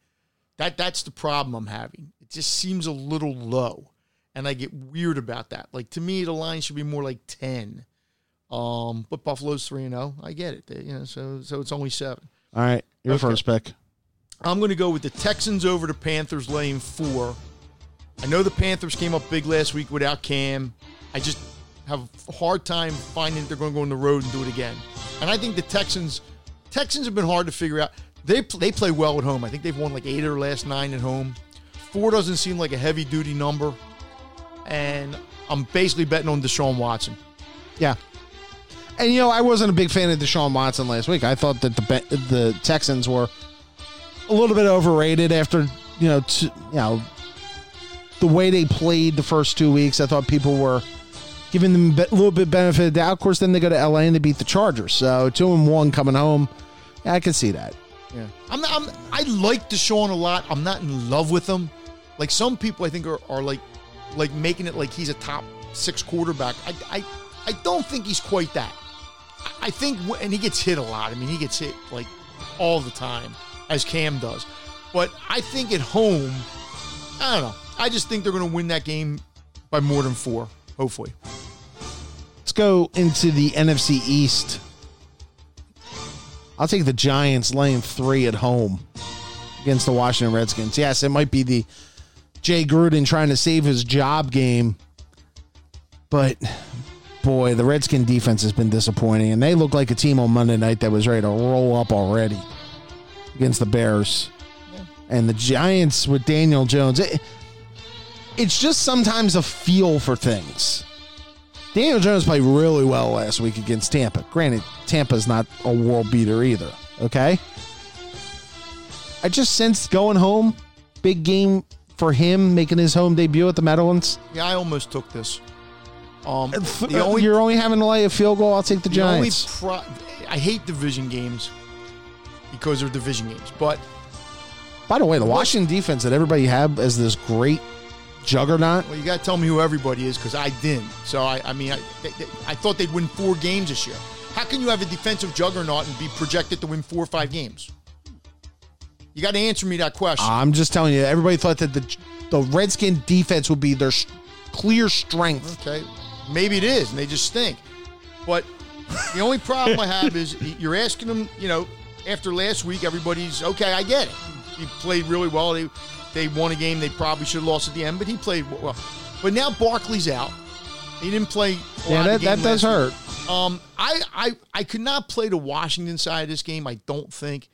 That that's the problem I'm having. It just seems a little low, and I get weird about that. Like to me, the line should be more like ten. Um, but Buffalo's three and zero. I get it. They- you know, so so it's only seven. All right. Your Okay. first pick. I'm going to go with the Texans over the Panthers laying four. I know the Panthers came up big last week without Cam. I just have a hard time finding that they're going to go on the road and do it again. And I think the Texans, Texans have been hard to figure out. They they play well at home. I think they've won like eight their last nine at home. Four doesn't seem like a heavy duty number, and I'm basically betting on Deshaun Watson. Yeah. And you know, I wasn't a big fan of Deshaun Watson last week. I thought that the the Texans were a little bit overrated after you know, t- you know, the way they played the first two weeks. I thought people were giving them a little bit benefit of the doubt. Of course, then they go to LA and they beat the Chargers. So two and one coming home. Yeah, I can see that. Yeah, I'm, I'm I like Deshaun a lot. I'm not in love with him. Like some people, I think are, are like like making it like he's a top six quarterback. I I, I don't think he's quite that. I- I think, and he gets hit a lot. I mean, he gets hit like all the time, as Cam does. But I think at home, I don't know. I just think they're going to win that game by more than four. Hopefully, Let's go into the NFC East. I'll take the Giants laying three at home. against the Washington Redskins. Yes, it might be the Jay Gruden trying to save his job game, but boy, the Redskin defense has been disappointing, and they look like a team on Monday night that was ready to roll up already against the Bears. And the Giants with Daniel Jones. It, it's just sometimes a feel for things. Daniel Jones played really well last week against Tampa. Granted, Tampa's not a world beater either. Okay. I just sensed going home, big game for him, making his home debut at the Meadowlands. Yeah, I almost took this. Um, The the only You're only having to lay a field goal. I'll take the the Giants. pro- I hate division games because they're division games, but By the way, the Washington defense that everybody had as this great juggernaut. well, you got to tell me who everybody is because I didn't. So I, I mean, I, they, they- I thought they'd win four games this year. How can you have a defensive juggernaut and be projected to win four or five games? You got to answer me that question. I'm just telling you, everybody thought that the the Redskin defense would be their s- clear strength. Okay, maybe it is, and they just stink. But the only problem I have is you're asking them. You know, after last week, everybody's okay. I get it. He played really well. They they won a game they probably should have lost at the end, but he played well. But now Barkley's out. He didn't play. Yeah, that, that does hurt. Um, I, I I could not play the Washington side of this game. I don't think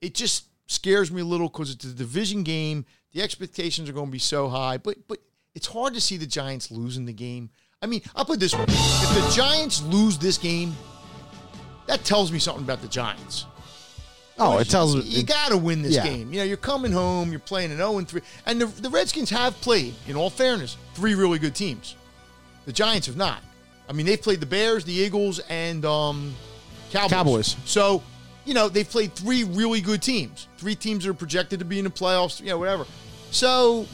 it just scares me a little because it's a division game. The expectations are going to be so high, but but it's hard to see the Giants losing the game. I mean, I'll put this way: if the Giants lose this game, that tells me something about the Giants. Oh, it tells you, you got to win this yeah. game. You know, you're coming home, you're playing an 0 and 3, and the, the Redskins have played, in all fairness, three really good teams. The Giants have not. I mean, they've played the Bears, the Eagles, and um, Cowboys. Cowboys. So, you know, they've played three really good teams, three teams that are projected to be in the playoffs. You know, whatever. So,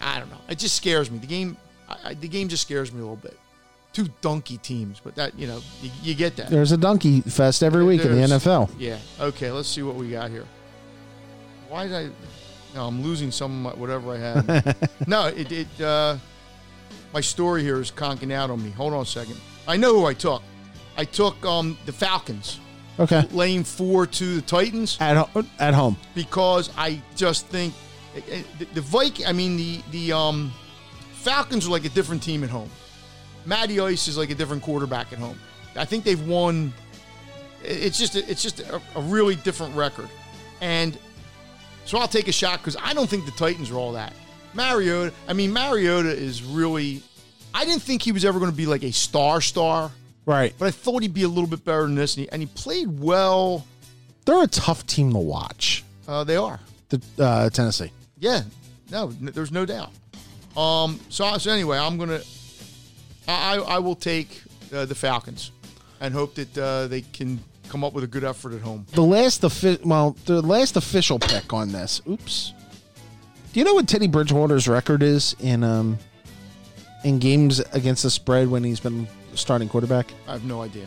I don't know. It just scares me. The game, I, the game just scares me a little bit. Two donkey teams, but that you know, you, you get that. There's a donkey fest every week in the NFL. Yeah. Okay. Let's see what we got here. Why did I? No, I'm losing some of my, whatever I had. no, it. it uh, my story here is conking out on me. Hold on a second. I know who I took. I took um, the Falcons, Okay. Lane four to the Titans At, ho- at home. because I just think eh, eh, the, the Viking. I mean the the um, Falcons are like a different team at home. Matty Ice is like a different quarterback at home. I think they've won. It's just a, it's just a, a really different record, and so I'll take a shot because I don't think the Titans are all that. Mariota. I mean Mariota is really. I didn't think he was ever going to be like a star star, Right. but I thought he'd be a little bit better than this, and he, and he played well. They're a tough team to watch. Uh, they are. The uh, Tennessee. Yeah, no, n- there's no doubt. Um, so, so anyway, I'm gonna, I, I will take uh, the Falcons, and hope that uh, they can come up with a good effort at home. The last offi- well, the last official pick on this. Oops. Do you know what Teddy Bridgewater's record is in um in games against the spread when he's been starting quarterback? I have no idea.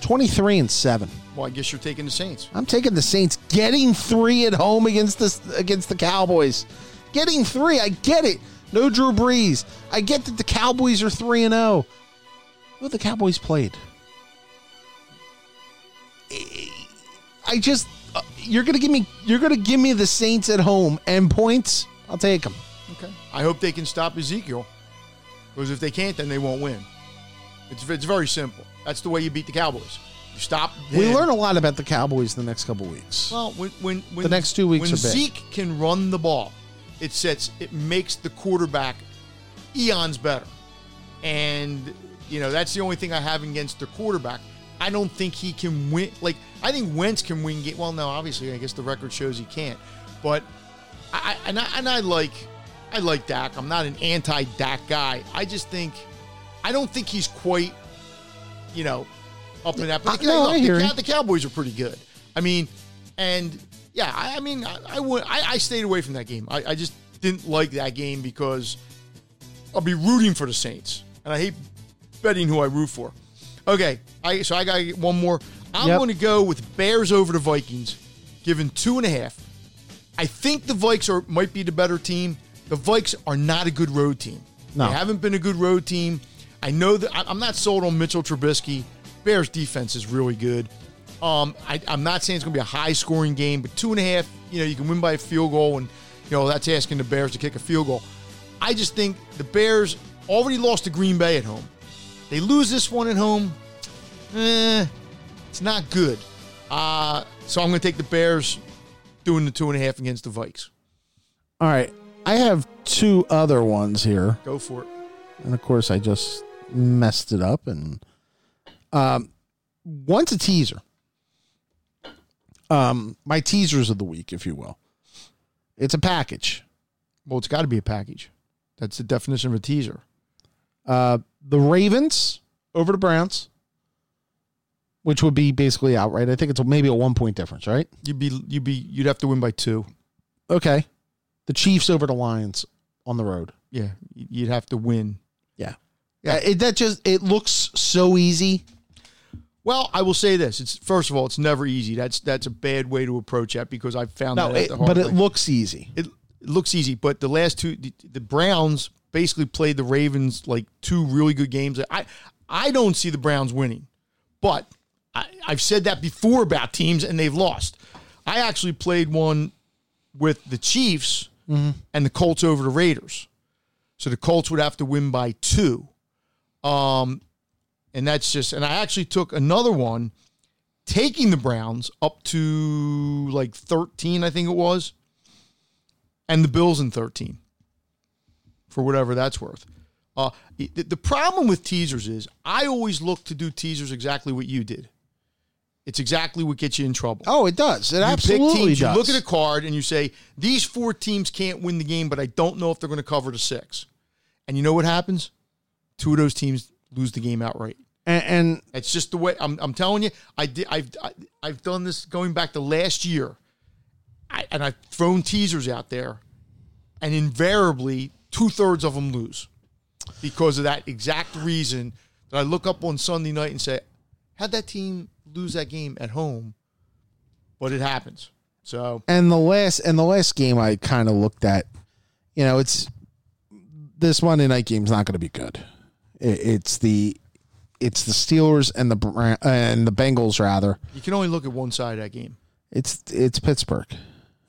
23 and 7. Well, I guess you're taking the Saints. I'm taking the Saints getting 3 at home against this against the Cowboys. Getting 3, I get it. No Drew Brees. I get that the Cowboys are 3 and 0. Who the Cowboys played? I just uh, you're going to give me you're going to give me the Saints at home and points. I'll take them. Okay. I hope they can stop Ezekiel, because if they can't, then they won't win. It's it's very simple. That's the way you beat the Cowboys. You stop. We learn a lot about the Cowboys the next couple weeks. Well, when when, when The next two weeks when are big. Zeke can run the ball, it sets it makes the quarterback eons better, and you know that's the only thing I have against the quarterback. I don't think he can win. Like I think Wentz can win. Game. Well, no, obviously I guess the record shows he can't, but I, and I and I like I like Dak. I'm not an anti Dak guy. I just think I don't think he's quite you know up in that. But the, no, hear the, the Cowboys are pretty good. I mean, and yeah, I, I mean, I, I would I, I stayed away from that game. I, I just didn't like that game because I'll be rooting for the Saints, and I hate betting who I root for. Okay, I so I got one more. I'm Yep. going to go with Bears over the Vikings, given two and a half. I think the Vikes are might be the better team. The Vikes are not a good road team. No. They haven't been a good road team. I know that I'm not sold on Mitchell Trubisky. Bears defense is really good. Um, I, I'm not saying it's going to be a high scoring game, but two and a half you know you can win by a field goal, and you know that's asking the Bears to kick a field goal. I just think the Bears already lost to Green Bay at home. They lose this one at home. Eh, it's not good. Uh, so I'm going to take the Bears doing the two and a half against the Vikes. All right. I have two other ones here. Go for it. And of course, I just messed it up. And um, one's a teaser. Um, my teasers of the week, if you will. It's a package. Well, it's got to be a package. That's the definition of a teaser. Uh, the Ravens over the Browns, which would be basically outright. I think it's maybe a one point difference, right? You'd be you'd be you'd have to win by two. Okay. The Chiefs over the Lions on the road. Yeah, you'd have to win. Yeah. Yeah. It, that just it looks so easy. Well, I will say this: it's first of all, it's never easy. That's that's a bad way to approach that because I've found No, that it, but it looks easy. it, it looks easy, but the last two, the, the Browns basically played the Ravens like two really good games. I I don't see the Browns winning, but I, I've said that before about teams and they've lost. I actually played one with the Chiefs and the Colts over the Raiders, so the Colts would have to win by two. Um, and that's just and I actually took another one taking the Browns up to like 13 I think it was and the Bills in 13 for whatever that's worth. Uh, the, the problem with teasers is I always look to do teasers exactly what you did. It's exactly what gets you in trouble. Oh, it does. It You absolutely teams, does. You look at a card and you say, these four teams can't win the game, but I don't know if they're going to cover the six. And you know what happens? Two of those teams lose the game outright. and, and It's just the way I'm, I'm telling you. I did. I've I, I've done this going back to last year, I, and I've thrown teasers out there, and invariably two thirds of them lose because of that exact reason. That I look up on Sunday night and say, "How'd that team lose that game at home?" But it happens. So and the last and the last game I kind of looked at, you know, it's this Monday night game's not going to be good. It, it's the it's the Steelers and the and the Bengals rather. you can only look at one side of that game, It's it's Pittsburgh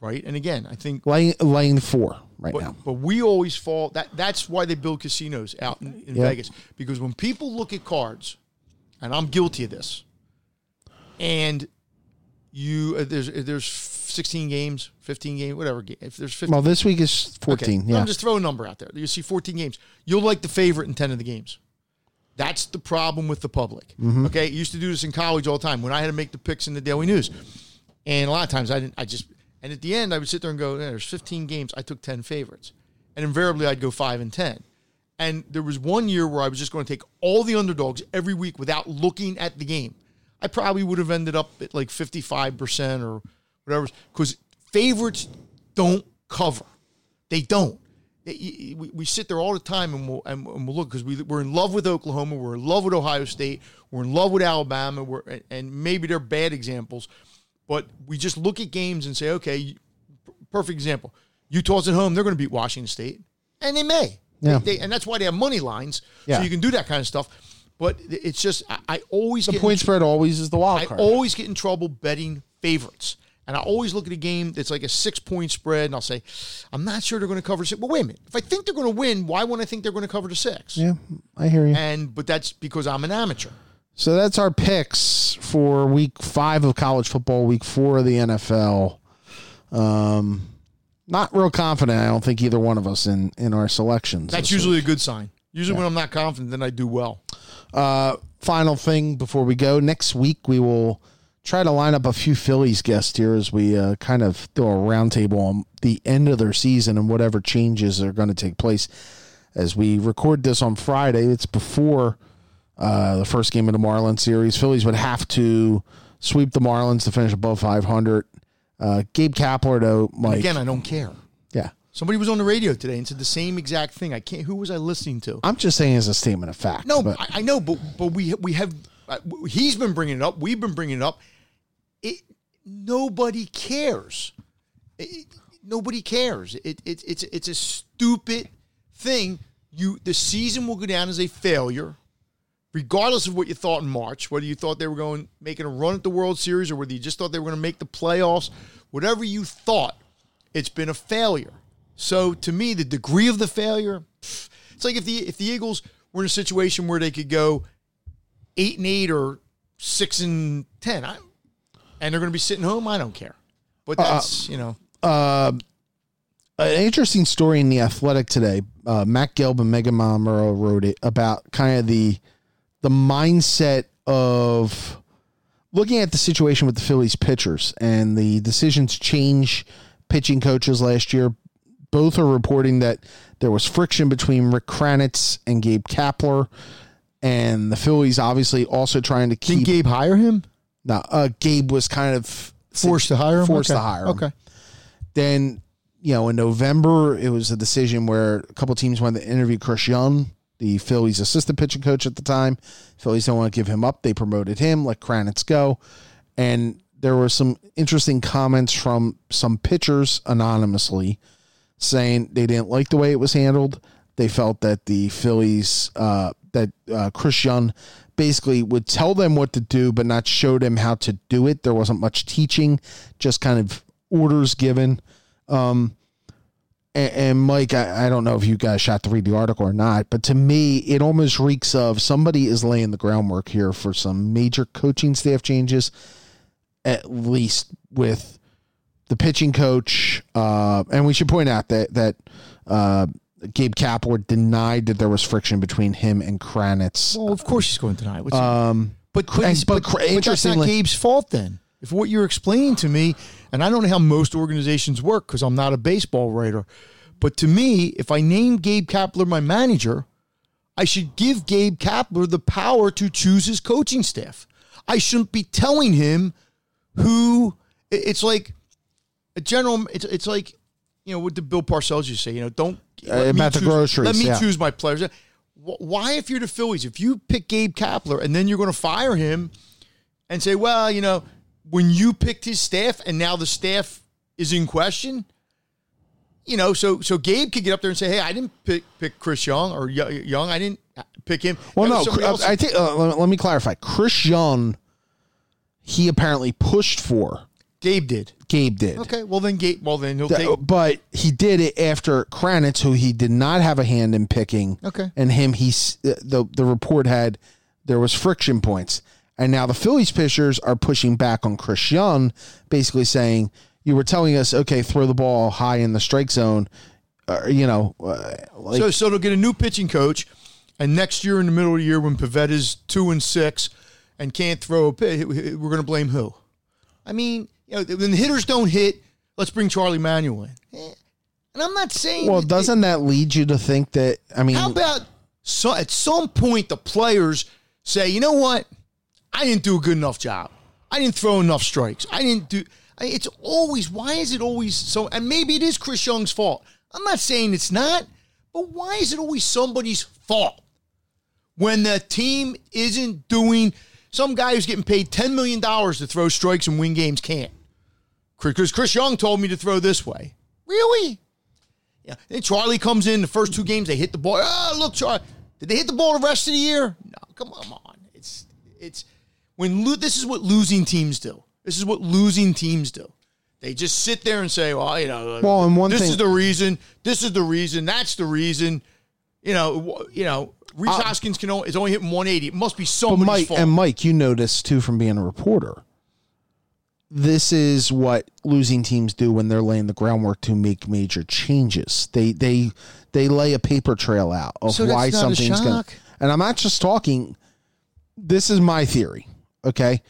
right? And again, I think lane lane four right But, now. but we always fall. That that's why they build casinos out in, in Yeah. Vegas because when people look at cards, and I'm guilty of this, and you uh, there's uh, there's 16 games, 15 games, whatever. ga- If there's 15, Well, this week is okay, fourteen. Yeah, I'm just throwing a number out there. You see 14 games, you'll like the favorite in 10 of the games. That's the problem with the public. Mm-hmm. Okay, you used to do this in college all the time when I had to make the picks in the Daily News, and a lot of times I didn't. I just and at the end I would sit there and go, "Yeah, "There's 15 games. I took 10 favorites," and invariably I'd go five and 10. And there was one year where I was just going to take all the underdogs every week without looking at the game. I probably would have ended up at like 55% or whatever, because favorites don't cover. They don't. They- We, we sit there all the time and we'll, and, we'll look because we, we're in love with Oklahoma, we're in love with Ohio State, we're in love with Alabama, we're, and- and maybe they're bad examples, but we just look at games and say, okay, perfect example. Utah's at home, they're going to beat Washington State, and they may. Yeah. They, they- and that's why they have money lines, Yeah. so you can do that kind of stuff. But it's just, I, I always the get in point spread always is the wild I card. always get in trouble betting favorites. And I always look at a game that's like a six point spread and I'll say, I'm not sure they're going to cover six. Well, wait a minute. If I think they're going to win, why wouldn't I think they're going to cover the six? yeah, I hear you. And but that's because I'm an amateur. So that's our picks for week five of college football, week four of the NFL. Um, not real confident. I don't think either one of us in in our selections. That's usually a good sign. Usually when I'm not confident, then I do well. Uh, final thing before we go. Next week we will try to line up a few Phillies guests here as we uh, kind of do a roundtable on the end of their season and whatever changes are going to take place. As we record this on Friday, it's before uh, the first game of the Marlins series. Phillies would have to sweep the Marlins to finish above 500. Uh, Gabe Kapler, though, Mike. Again, I don't care. Somebody was on the radio today and said the same exact thing. I can't. Who was I listening to? I'm just saying as a statement of fact. No, but I, I know, but but we we have uh, he's been bringing it up. We've been bringing it up. It nobody cares. It- nobody cares. It, it it's it's a stupid thing. You the season will go down as a failure regardless of what you thought in March, whether you thought they were going making a run at the World Series or whether you just thought they were going to make the playoffs, whatever you thought, it's been a failure. So to me, the degree of the failure, it's like if the if the Eagles were in a situation where they could go eight and eight or six and ten, I, and they're going to be sitting home, I don't care. But that's you know, an interesting story in the Athletic today. Uh, Matt Gelb and Meghan Montemurro wrote it about kind of the the mindset of looking at the situation with the Phillies pitchers and the decision to change pitching coaches last year. Both are reporting that there was friction between Rick Kranitz and Gabe Kapler, and the Phillies obviously also trying to keep. Gabe hire him? no, uh, Gabe was kind of Forced to hire him? Forced Okay. to hire him Okay. then you know in November it was a decision where a couple teams went to interview Chris Young, the Phillies assistant pitching coach at the time. Phillies don't want to give him up. They promoted him, let Kranitz go, and there were some interesting comments from some pitchers anonymously saying they didn't like the way it was handled. They felt that the Phillies, uh, that uh, Chris Young basically would tell them what to do, but not show them how to do it. There wasn't much teaching, just kind of orders given. Um, and, and Mike, I, I don't know if you guys shot to read the article or not, but to me, it almost reeks of somebody is laying the groundwork here for some major coaching staff changes, at least with the pitching coach. Uh, and we should point out that that uh, Gabe Kapler denied that there was friction between him and Kranitz. Well, of course he's going to deny it. Um, But and- but, but but that's not Gabe's fault then. If what you're explaining to me, and I don't know how most organizations work because I'm not a baseball writer, but to me, if I name Gabe Kapler my manager, I should give Gabe Kapler the power to choose his coaching staff. I shouldn't be telling him who. It's like a general. It's it's like you know what the Bill Parcells you say? You know, don't let me about the choose- groceries, Let me yeah. choose my players. Why, if you're the Phillies, if you pick Gabe Kapler and then you're going to fire him and say, well, you know, when you picked his staff and now the staff is in question, you know, so so Gabe could get up there and say, hey, I didn't pick pick Chris Young or Young, I didn't pick him. Well, That no, uh, else. I think. Uh, let me clarify. Chris Young, he apparently pushed for. Gabe did. Gabe did. Okay, well then Gabe, well then he'll Th- take. but he did it after Kranitz, who he did not have a hand in picking. Okay. And him, he s- the the report had there was friction points, and now the Phillies pitchers are pushing back on Chris Young, basically saying you were telling us, okay, throw the ball high in the strike zone, uh, you know, uh, like so so they'll get a new pitching coach, and next year in the middle of the year when Pivetta's two and six and can't throw a pitch, we're going to blame who? I mean, you know, when the hitters don't hit, let's bring Charlie Manuel in. Eh, And I'm not saying. well, that- doesn't that lead you to think that? I mean, How about so at some point the players say, you know what, I didn't do a good enough job. I didn't throw enough strikes. I didn't do. I- It's always why is it always so? And maybe it is Chris Young's fault. I'm not saying it's not, but why is it always somebody's fault when the team isn't doing? Some guy who's getting paid ten million dollars to throw strikes and win games can't. Because Chris Young told me to throw this way. Really? Yeah. Then Charlie comes in the first two games. They hit the ball. Oh, look, Charlie. Did they hit the ball the rest of the year? No. Come on. It's it's when lo- this is what losing teams do. This is what losing teams do. They just sit there and say, "Well, you know, Well, and one this thing- is the reason. This is the reason. That's the reason." You know, you know. Reese uh, Hoskins can only, is only hitting 180. It must be somebody's Mike fault. and Mike, you notice too from being a reporter. This is what losing teams do when they're laying the groundwork to make major changes. They they they lay a paper trail out of So why something's going. shock? And I'm not just talking. This is my theory. Okay,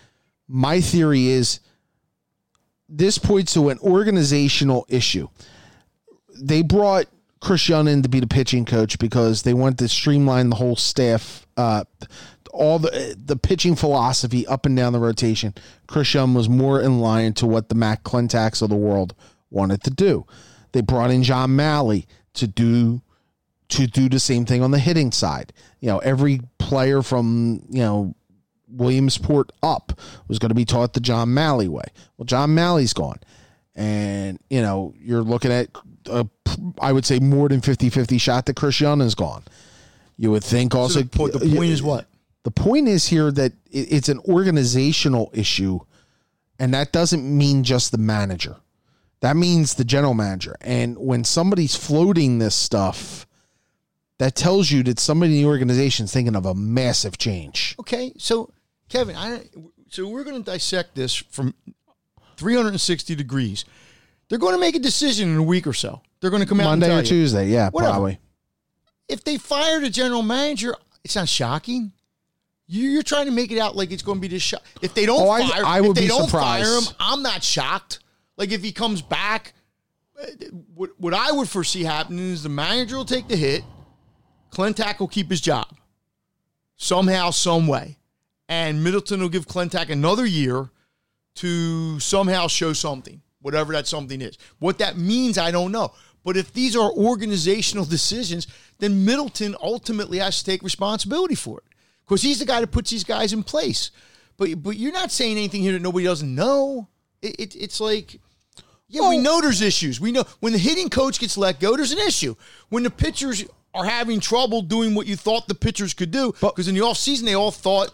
my theory is this points to an organizational issue. They brought Chris Young in to be the pitching coach because they wanted to streamline the whole staff, uh, all the the pitching philosophy up and down the rotation. Chris Young was more in line to what the Matt Klentaks of the world wanted to do. They brought in John Mallee to do to do the same thing on the hitting side. You know, every player from you know Williamsport up was going to be taught the John Mallee way. Well, John Mallee's gone. And, you know, you're looking at, a, I would say, more than 50 50 shot that Chris Young is gone. You would think also. the, point, the point is what? The point is here that it, it's an organizational issue, and that doesn't mean just the manager. That means the general manager. And when somebody's floating this stuff, that tells you that somebody in the organization is thinking of a massive change. Okay, so Kevin, I so we're going to dissect this from 360 degrees. They're going to make a decision in a week or so. They're going to come out Monday or you. Tuesday, yeah, Whatever. probably. If they fired a general manager, it's not shocking. You- You're trying to make it out like it's going to be this shock. If they don't Oh, fire, I would if they be don't surprised. fire him, I'm not shocked. Like if he comes back, what what I would foresee happening is the manager will take the hit. Klentak will keep his job somehow, some way, and Middleton will give Klentak another year to somehow show something, whatever that something is. What that means, I don't know. But if these are organizational decisions, then Middleton ultimately has to take responsibility for it because he's the guy that puts these guys in place. But but you're not saying anything here that nobody doesn't know. It, it, it's like, yeah, we know there's issues. We know when the hitting coach gets let go, there's an issue. When the pitchers are having trouble doing what you thought the pitchers could do, because in the offseason they all thought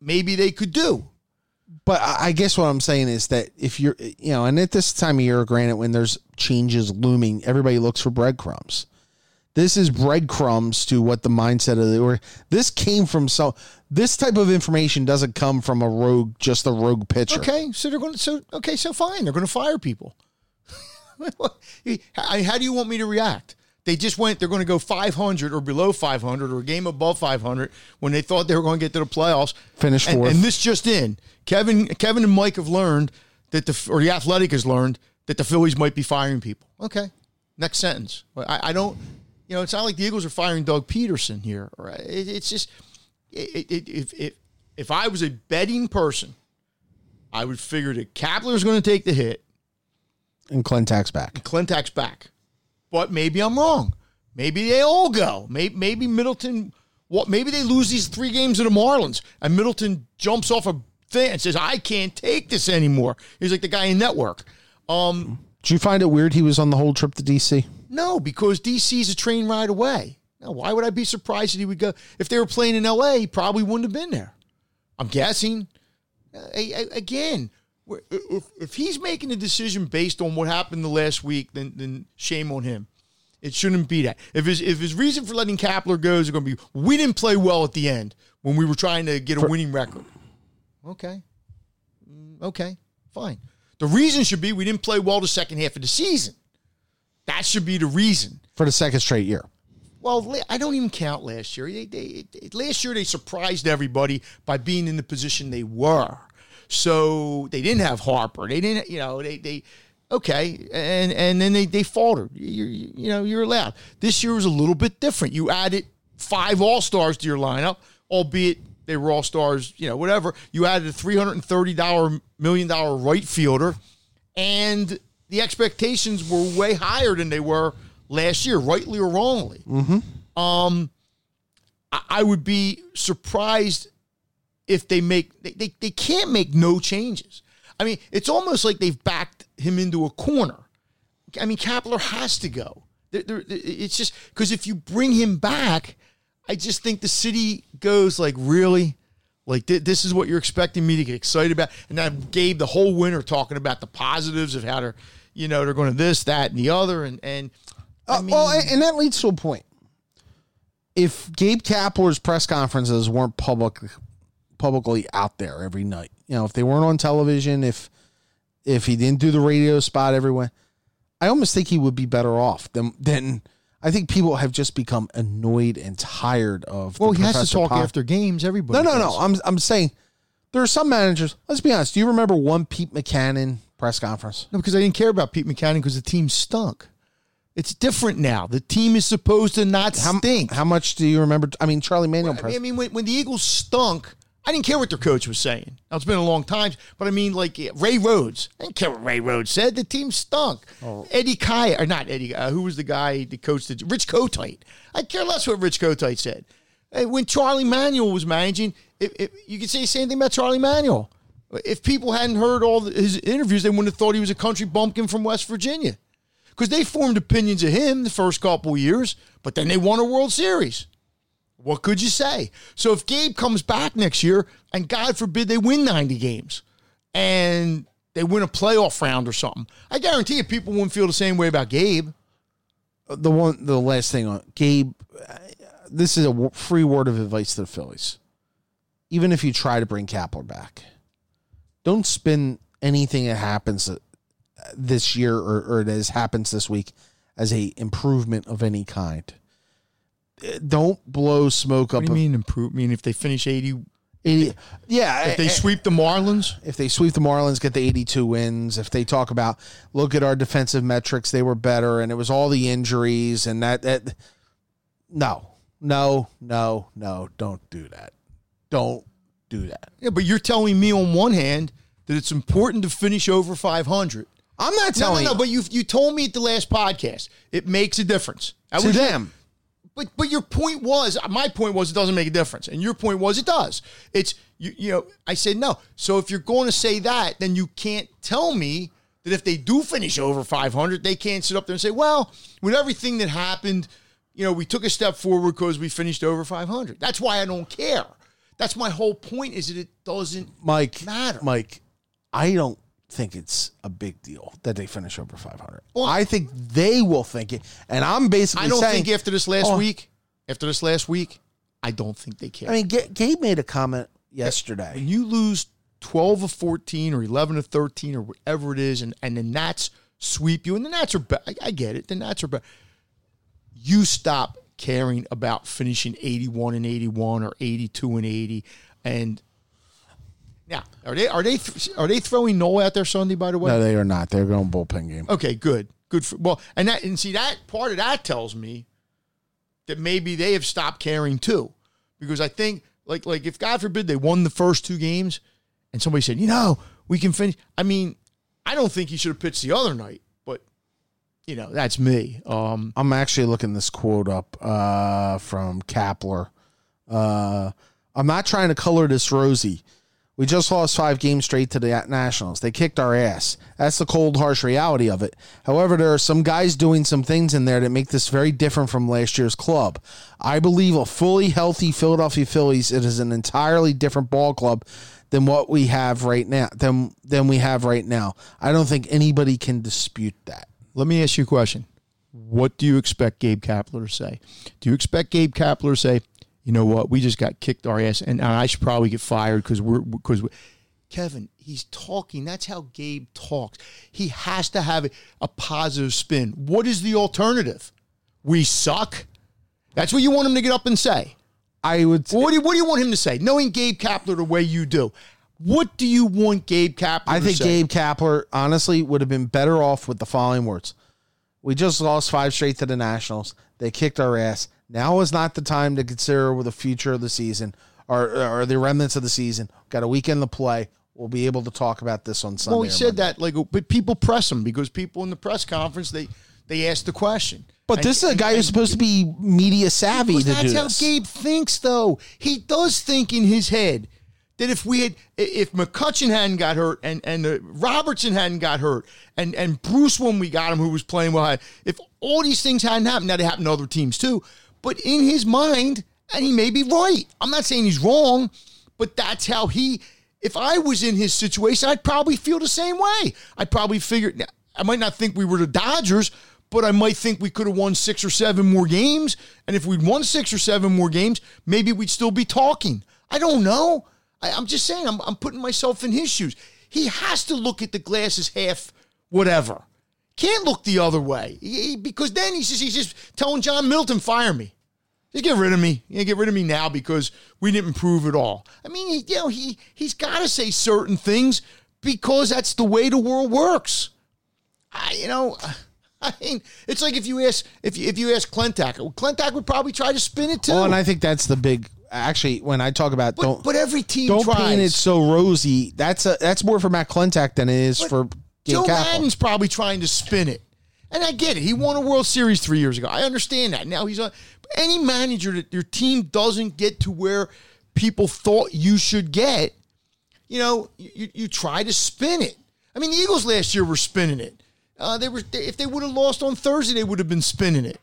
maybe they could do. But I I guess what I'm saying is that if you're, you know, and at this time of year, granted, when there's changes looming, everybody looks for breadcrumbs. This is breadcrumbs to what the mindset of the or this came from so this type of information doesn't come from a rogue, just a rogue pitcher. Okay, so they're going to so okay, so fine, they're going to fire people. how, how do you want me to react? They just went. They're going to go 500 or below 500 or a game above 500 when they thought they were going to get to the playoffs. Finish And- fourth. And, this just in: Kevin, Kevin, and Mike have learned that the or the Athletic has learned that the Phillies might be firing people. Okay, next sentence. I, I don't. You know, it's not like the Eagles are firing Doug Pederson here. Right? It, it's just it, it, if if if I was a betting person, I would figure that Kapler's going to take the hit. And Klentak's back. Klentak's back. But maybe I'm wrong. Maybe they all go. Maybe, maybe Middleton, what? Maybe they lose these three games to the Marlins, and Middleton jumps off a thing and says, "I can't take this anymore." He's like the guy in Network. Um, Did you find it weird he was on the whole trip to DC? no, because DC's a train ride away. Now, why would I be surprised that he would go? If they were playing in LA, he probably wouldn't have been there. I'm guessing. Again, if, if he's making a decision based on what happened the last week, then, then shame on him. It shouldn't be that. If his if his reason for letting Kapler go is going to be we didn't play well at the end when we were trying to get a winning record. Okay, Mm, okay, fine. The reason should be we didn't play well the second half of the season. That should be the reason. For the second straight year. Well, I don't even count last year. They, they, they- last year they surprised everybody by being in the position they were. So they didn't have Harper. They didn't, you know, they they okay, and and then they they faltered. You you know you're allowed. This year was a little bit different. You added five All Stars to your lineup, albeit they were All Stars. You know, whatever. You added a three hundred and thirty dollar million dollar right fielder, and the expectations were way higher than they were last year, rightly or wrongly. Um, I, I would be surprised if they make they, they, they can't make no changes. I mean, it's almost like they've backed him into a corner. I mean, Kapler has to go. There- there- it's just because if you bring him back, I just think the city goes like, really, like thi- this is what you're expecting me to get excited about. And I gave the whole winter talking about the positives of how they're, you know, they're going to this, that, and the other, and and I Uh, mean, well, and and that leads to a point. If Gabe Kapler's press conferences weren't public, publicly out there every night, you know, if they weren't on television, if if he didn't do the radio spot everywhere, I almost think he would be better off than than. I think people have just become annoyed and tired of. the well, he has to talk Pod- after games. Everybody, No, no, does. no. I'm I'm saying there are some managers. Let's be honest. Do you remember one Pete Mackanin press conference? No, because I didn't care about Pete Mackanin because the team stunk. It's different now. The team is supposed to not How, stink. how much do you remember? I mean, Charlie Manuel I press. mean, I mean, when, when the Eagles stunk, I didn't care what their coach was saying. Now, it's been a long time, but I mean, like Ray Rhodes. I didn't care what Ray Rhodes said. The team stunk. Oh. Eddie Khayat, or not Eddie, uh, who was the guy that coached the Rich Kotite. I care less what Rich Kotite said. Hey, when Charlie Manuel was managing, if, if, you could say the same thing about Charlie Manuel. If people hadn't heard all the, his interviews, they wouldn't have thought he was a country bumpkin from West Virginia. Because they formed opinions of him the first couple years, but then they won a World Series. What could you say? So if Gabe comes back next year, and God forbid they win 90 games and they win a playoff round or something, I guarantee you people wouldn't feel the same way about Gabe. the one the last thing on Gabe uh, this is a free word of advice to the Phillies. Even if you try to bring Kapler back, don't spin anything that happens uh, this year or, or that happens this week as a improvement of any kind. Don't blow smoke What up. do you mean improve? I mean if they finish 80, 80 yeah, if they sweep the Marlins, if they sweep the Marlins, get the 82 wins, if they talk about look at our defensive metrics, they were better, and it was all the injuries and that that no, no, no, no, don't do that. Don't do that. yeah, but you're telling me on one hand that it's important to finish over 500. I'm not No, no, telling no. you But you you told me at the last podcast it makes a difference. That to was them. But but your point was my point was it doesn't make a difference, and your point was it does. It's you you know I said no. So if you're going to say that, then you can't tell me that if they do finish over 500, they can't sit up there and say, well, with everything that happened, you know, we took a step forward because we finished over 500. That's why I don't care. That's my whole point. Is that it doesn't Mike, matter. Mike, I don't think it's a big deal that they finish over 500. Well- I think they will think it, and I'm basically I don't saying. think after this last Oh. week, after this last week, I don't think they care. I mean, Ga- Gabe made a comment yesterday. when you lose 12 of 14 or 11 of 13 or whatever it is, and, and the Nats sweep you, and the Nats are bad. I, I get it. The Nats are bad. You stop caring about finishing 81 and 81 or 82 and 80. And now, are they are they are they throwing Nola out there Sunday? By the way, No, they are not. They're going bullpen game. Okay, good. Good for well, and that and see that part of that tells me that maybe they have stopped caring too. Because I think like like if God forbid they won the first two games and somebody said, you know, we can finish I mean, I don't think he should have pitched the other night, but you know, that's me. Um I'm actually looking this quote up uh, from Kapler. Uh, I'm not trying to color this rosy. We just lost five games straight to the Nationals. They kicked our ass. That's the cold, harsh reality of it. However, there are some guys doing some things in there that make this very different from last year's club. I believe a fully healthy Philadelphia Phillies it is an entirely different ball club than what we have right now. Than than we have right now. I don't think anybody can dispute that. let me ask you a question. What do you expect Gabe Kapler to say? Do you expect Gabe Kapler to say, you know what, we just got kicked our ass and I should probably get fired because we're because Kevin, he's talking. That's how Gabe talks. He has to have a, a positive spin. What is the alternative? We suck. That's what you want him to get up and say. I would. What do you, what do you want him to say? Knowing Gabe Kapler the way you do, what do you want Gabe Kapler? I think say? Gabe Kapler honestly would have been better off with the following words. We just lost five straight to the Nationals. They kicked our ass. Now is not the time to consider with the future of the season or, or the remnants of the season. Got a weekend to play. We'll be able to talk about this on Sunday. Well, he or said Monday. that like, but people press him because people in the press conference they they ask the question. But And- this is a guy and- who's supposed to be media savvy to that's do how this. Gabe thinks, though. He does think in his head that if we had, if McCutcheon hadn't got hurt and and uh, Robertson hadn't got hurt and and Bruce when we got him who was playing well, if all these things hadn't happened, now they happen to other teams too. But in his mind, and he may be right. I'm not saying he's wrong, but that's how he. If I was in his situation, I'd probably feel the same way. I'd probably figure. I might not think we were the Dodgers, but I might think we could have won six or seven more games. And if we'd won six or seven more games, maybe we'd still be talking. I don't know. I, I'm just saying, I'm, I'm putting myself in his shoes. He has to look at the glasses half whatever. Can't look the other way He- because then he's just, he's just telling John Middleton, fire me. Just get rid of me. Yeah, get rid of me now because we didn't improve at all. I mean, he, you know, he he's got to say certain things because that's the way the world works. I, you know, I mean, it's like if you ask if you, if you ask Klentak, Klentak would probably try to spin it too. Well, and I think that's the big. Actually, when I talk about but, don't but every team don't tries. paint it so rosy. That's a that's more for Matt Klentak than it is for Gabe Joe Kapler. Maddon's probably trying to spin it. And I get it. He won a World Series three years ago. I understand that. Now he's on. Any manager that your team doesn't get to where people thought you should get, you know, you, you try to spin it. I mean, the Eagles last year were spinning it. Uh, they were if they would have lost on Thursday, they would have been spinning it.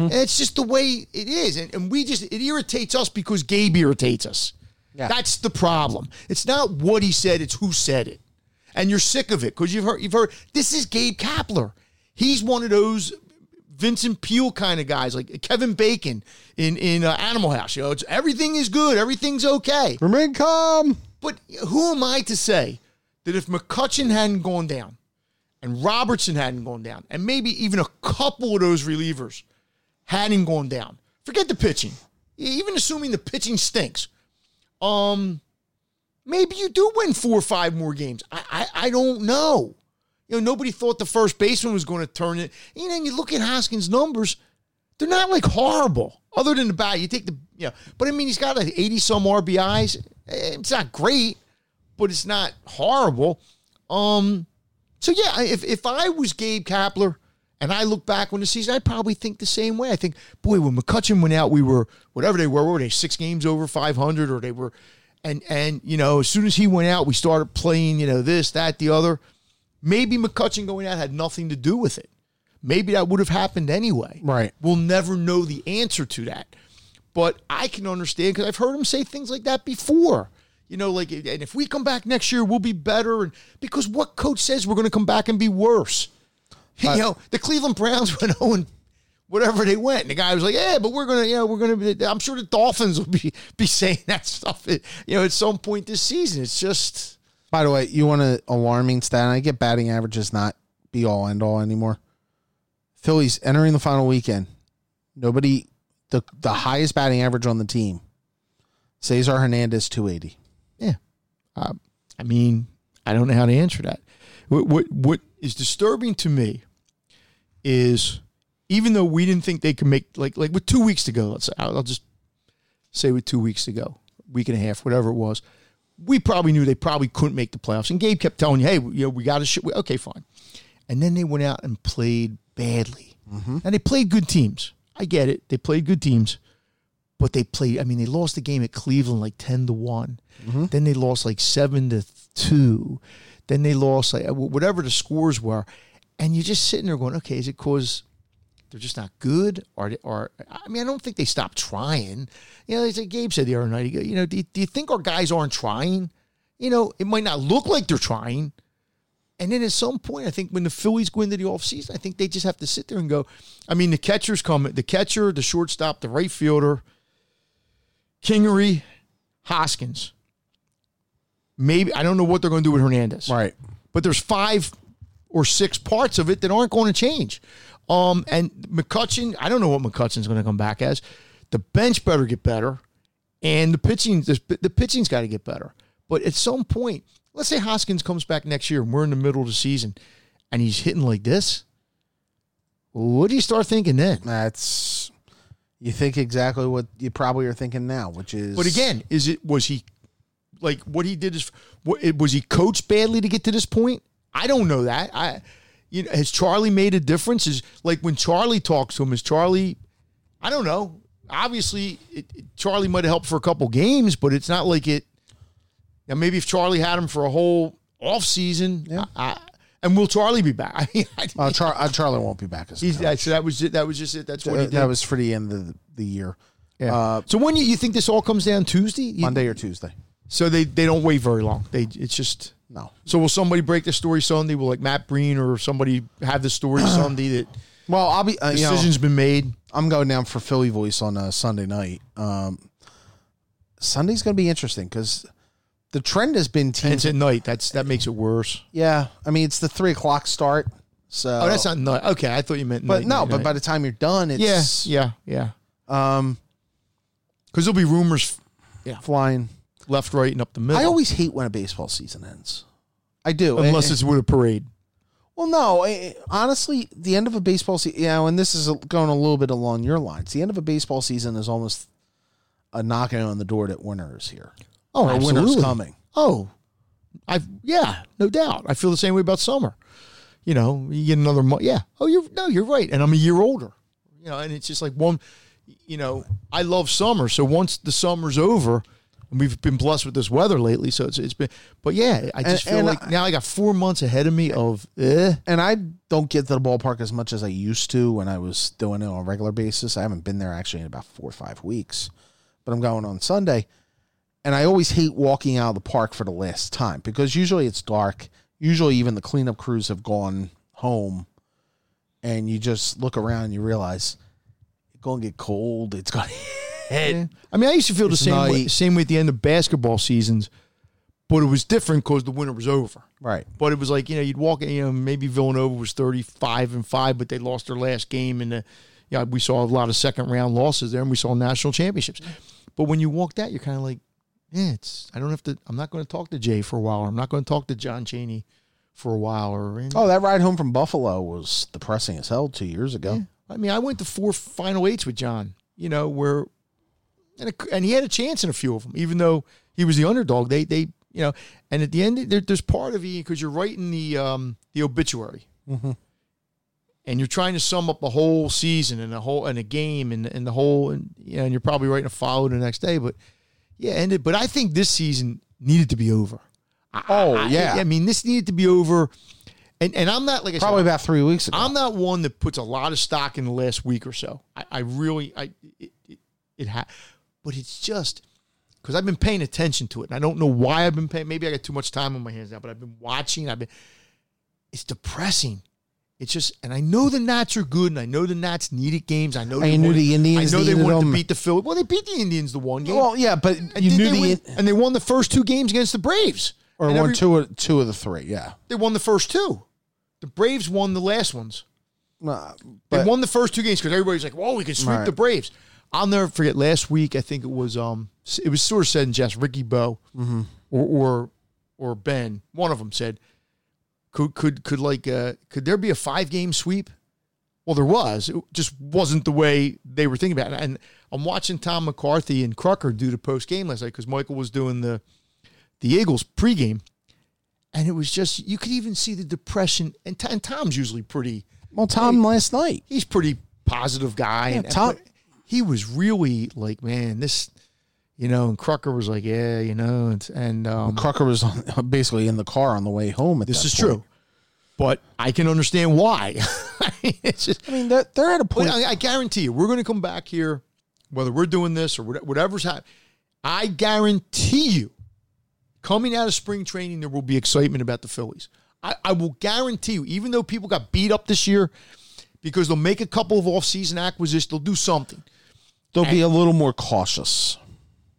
And it's just the way it is. And, and we just, it irritates us because Gabe irritates us. Yeah. That's the problem. It's not what he said, it's who said it. And you're sick of it because you've heard, you've heard, this is Gabe Kapler. He's one of those Vincent Peale kind of guys, like Kevin Bacon in, in uh, Animal House. You know, it's everything is good, everything's okay. Remain calm. But who am I to say that if McCutchen hadn't gone down and Robertson hadn't gone down, and maybe even a couple of those relievers hadn't gone down, forget the pitching, even assuming the pitching stinks, um, maybe you do win four or five more games. I, I, I don't know. You know, nobody thought the first baseman was going to turn it. And you look at Hoskins' numbers, they're not like horrible. Other than the bat, you take the you know, but I mean, he's got like eighty some RBIs. Eh, It's not great, but it's not horrible. Um, so yeah, if if I was Gabe Kapler and I look back on the season, I'd probably think the same way. I think, boy, when McCutchen went out, we were whatever they were. Were they six games over five hundred, or they were? And and you know, as soon as he went out, we started playing. You know, this, that, the other. Maybe McCutchen going out had nothing to do with it. Maybe that would have happened anyway. Right. We'll never know the answer to that. But I can understand because I've heard him say things like that before. You know, like, and if we come back next year, we'll be better. And because what coach says we're going to come back and be worse. you know, the Cleveland Browns went 0 and whatever they went. And the guy was like, yeah, but we're going to, you know, we're going to be, I'm sure the Dolphins will be, be saying that stuff, at, you know, at some point this season. It's just, By the way, you want an alarming stat? I get batting averages not be all end all anymore. Phillies entering the final weekend. Nobody, the the highest batting average on the team. Cesar Hernandez, two eighty. yeah. Uh, I mean, I don't know how to answer that. What, what, what is disturbing to me is even though we didn't think they could make like like with two weeks to go, let's say I'll, I'll just say with two weeks to go, week and a half, whatever it was, we probably knew they probably couldn't make the playoffs. And Gabe kept telling you, hey, you know, we got to shit. Okay, fine. And then they went out and played badly. Mm-hmm. And they played good teams. I get it. They played good teams. But they played, I mean, they lost the game at Cleveland like 10 to one mm-hmm. Then they lost like 7 to 2. Then they lost like whatever the scores were. And you're just sitting there going, okay, is it because they're just not good, or or I mean, I don't think they stop trying. You know, as Gabe said the other night, you know, do you, do you think our guys aren't trying? You know, it might not look like they're trying. And then at some point, I think when the Phillies go into the offseason, I think they just have to sit there and go. I mean, the catchers come, the catcher, the shortstop, the right fielder, Kingery, Hoskins. Maybe I don't know what they're going to do with Hernandez Right. but there's five or six parts of it that aren't going to change. Um, and McCutchen, I don't know what McCutchen's going to come back as. The bench better get better, and the pitching, the, pitching's got to get better. But at some point, let's say Hoskins comes back next year, and we're in the middle of the season, and he's hitting like this. What do you start thinking then? That's you think exactly what you probably are thinking now, which is. But again, is it was he like what he did is what was he coached badly to get to this point? I don't know that. I you know has Charlie made a difference? Is like when Charlie talks to him, is Charlie? I don't know. Obviously, it, it- Charlie might have helped for a couple games, but it's not like it. Now maybe if Charlie had him for a whole off season, Yeah. I, I- and will Charlie be back? I mean, I, uh, Char- uh, Charlie won't be back as he's, that, so that was it. That was just it. That's what he Uh, did. that was for the end of the, the year, yeah. uh, so when you, you think this all comes down Tuesday? You- Monday or Tuesday. So they they don't wait very long. They it's just No. so will somebody break the story Sunday? Will like Matt Breen or somebody have the story Sunday that Well, I'll be. Uh, you know, decision's been made? I'm going down for Philly voice on uh, Sunday night. Um, Sunday's going to be interesting because the trend has been And teams. it's at night. That's that makes it worse. yeah, I mean it's the three o'clock start. So, Oh, that's not night. Okay, I thought you meant. But night, no, night, but night. by the time you're done, yeah, it's yeah, yeah. um Because there'll be rumors yeah, flying. Left, right, and up the middle. I always hate when a baseball season ends. I do, unless it's with a parade. Well, no, eh, honestly, the end of a baseball season, you know, and this is going a little bit along your lines. The end of a baseball season is almost a knocking on the door that winter is here. Oh, or winter's absolutely. coming. Oh, I yeah, no doubt. I feel the same way about summer. You know, you get another month. Yeah. Oh, you're no, you're right. And I'm a year older. You know, and it's just like one. You know, I love summer. So once the summer's over, We've been blessed with this weather lately, so it's it's been. But yeah, I just And- feel and like I- now I got four months ahead of me of eh. and I don't get to the ballpark as much as I used to when I was doing it on a regular basis. I haven't been there actually in about four or five weeks, but I'm going on Sunday. And I always hate walking out of the park for the last time because usually it's dark. Usually, even the cleanup crews have gone home, and you just look around and you realize it's going to get cold. It's going to hit. I mean, I used to feel the It's same way, same way at the end of basketball seasons, but it was different because the winter was over. Right. But it was like you know you'd walk you know maybe Villanova was thirty five and five, but they lost their last game and the yeah we saw a lot of second round losses there and we saw national championships. But when you walked out, you're kind of like, yeah, it's I don't have to. I'm not going to talk to Jay for a while. Or I'm not going to talk to John Chaney for a while. Or Oh, that ride home from Buffalo was depressing as hell two years ago. I mean, I went to four final eights with John. You know where, and it, and he had a chance in a few of them, even though he was the underdog. They they you know, and at the end there, there's part of you because you're writing the um the obituary, and you're trying to sum up a whole season and a whole and a game and and the whole and you know, and you're probably writing a follow the next day, but yeah, ended. But I think this season needed to be over. Oh, I- yeah. I mean, this needed to be over. And, and I'm not like I said, Probably about three weeks ago. I'm not one that puts a lot of stock in the last week or so. I, I really, I it, it, it ha- but it's just because I've been paying attention to it, and I don't know why I've been paying. Maybe I got too much time on my hands now, but I've been watching. I've been. It's depressing. It's just, and I know the Nats are good, and I know the Nats needed games. I know they you knew wanted- the Indians I know they wanted them. to beat the Phillies. Well, they beat the Indians the one game. well, yeah, but and you knew they the win- and they won the first two games against the Braves. or And one every- two of, two of the three. Yeah, They won the first two. The Braves won the last ones. Uh, They won the first two games because everybody's like, "Well, we can sweep Right. the Braves." I'll never forget. Last week, I think it was um, it was sort of said in jest. Ricky Bo Mm-hmm. or, or or Ben, one of them said, "Could could could like uh, could there be a five game sweep?" Well, there was. It just wasn't the way they were thinking about it. And I'm watching Tom McCarthy and Crucker do the post game last night because Michael was doing the the Eagles pregame, and it was just you could even see the depression. And, and Tom's usually pretty well, Tom last night. he's pretty positive guy. and, Tom- but he was really like, man, this, you know, and Crucker was like, yeah, you know, and, and um, Crocker was on, basically in the car on the way home. At this is point. true. But I can understand why. it's just, I mean, they're, they're at a point. I, I guarantee you, we're going to come back here, whether we're doing this or whatever's happening. I guarantee you, coming out of spring training, there will be excitement about the Phillies. I, I will guarantee you, even though people got beat up this year, because they'll make a couple of offseason acquisitions, they'll do something. They'll be a little more cautious.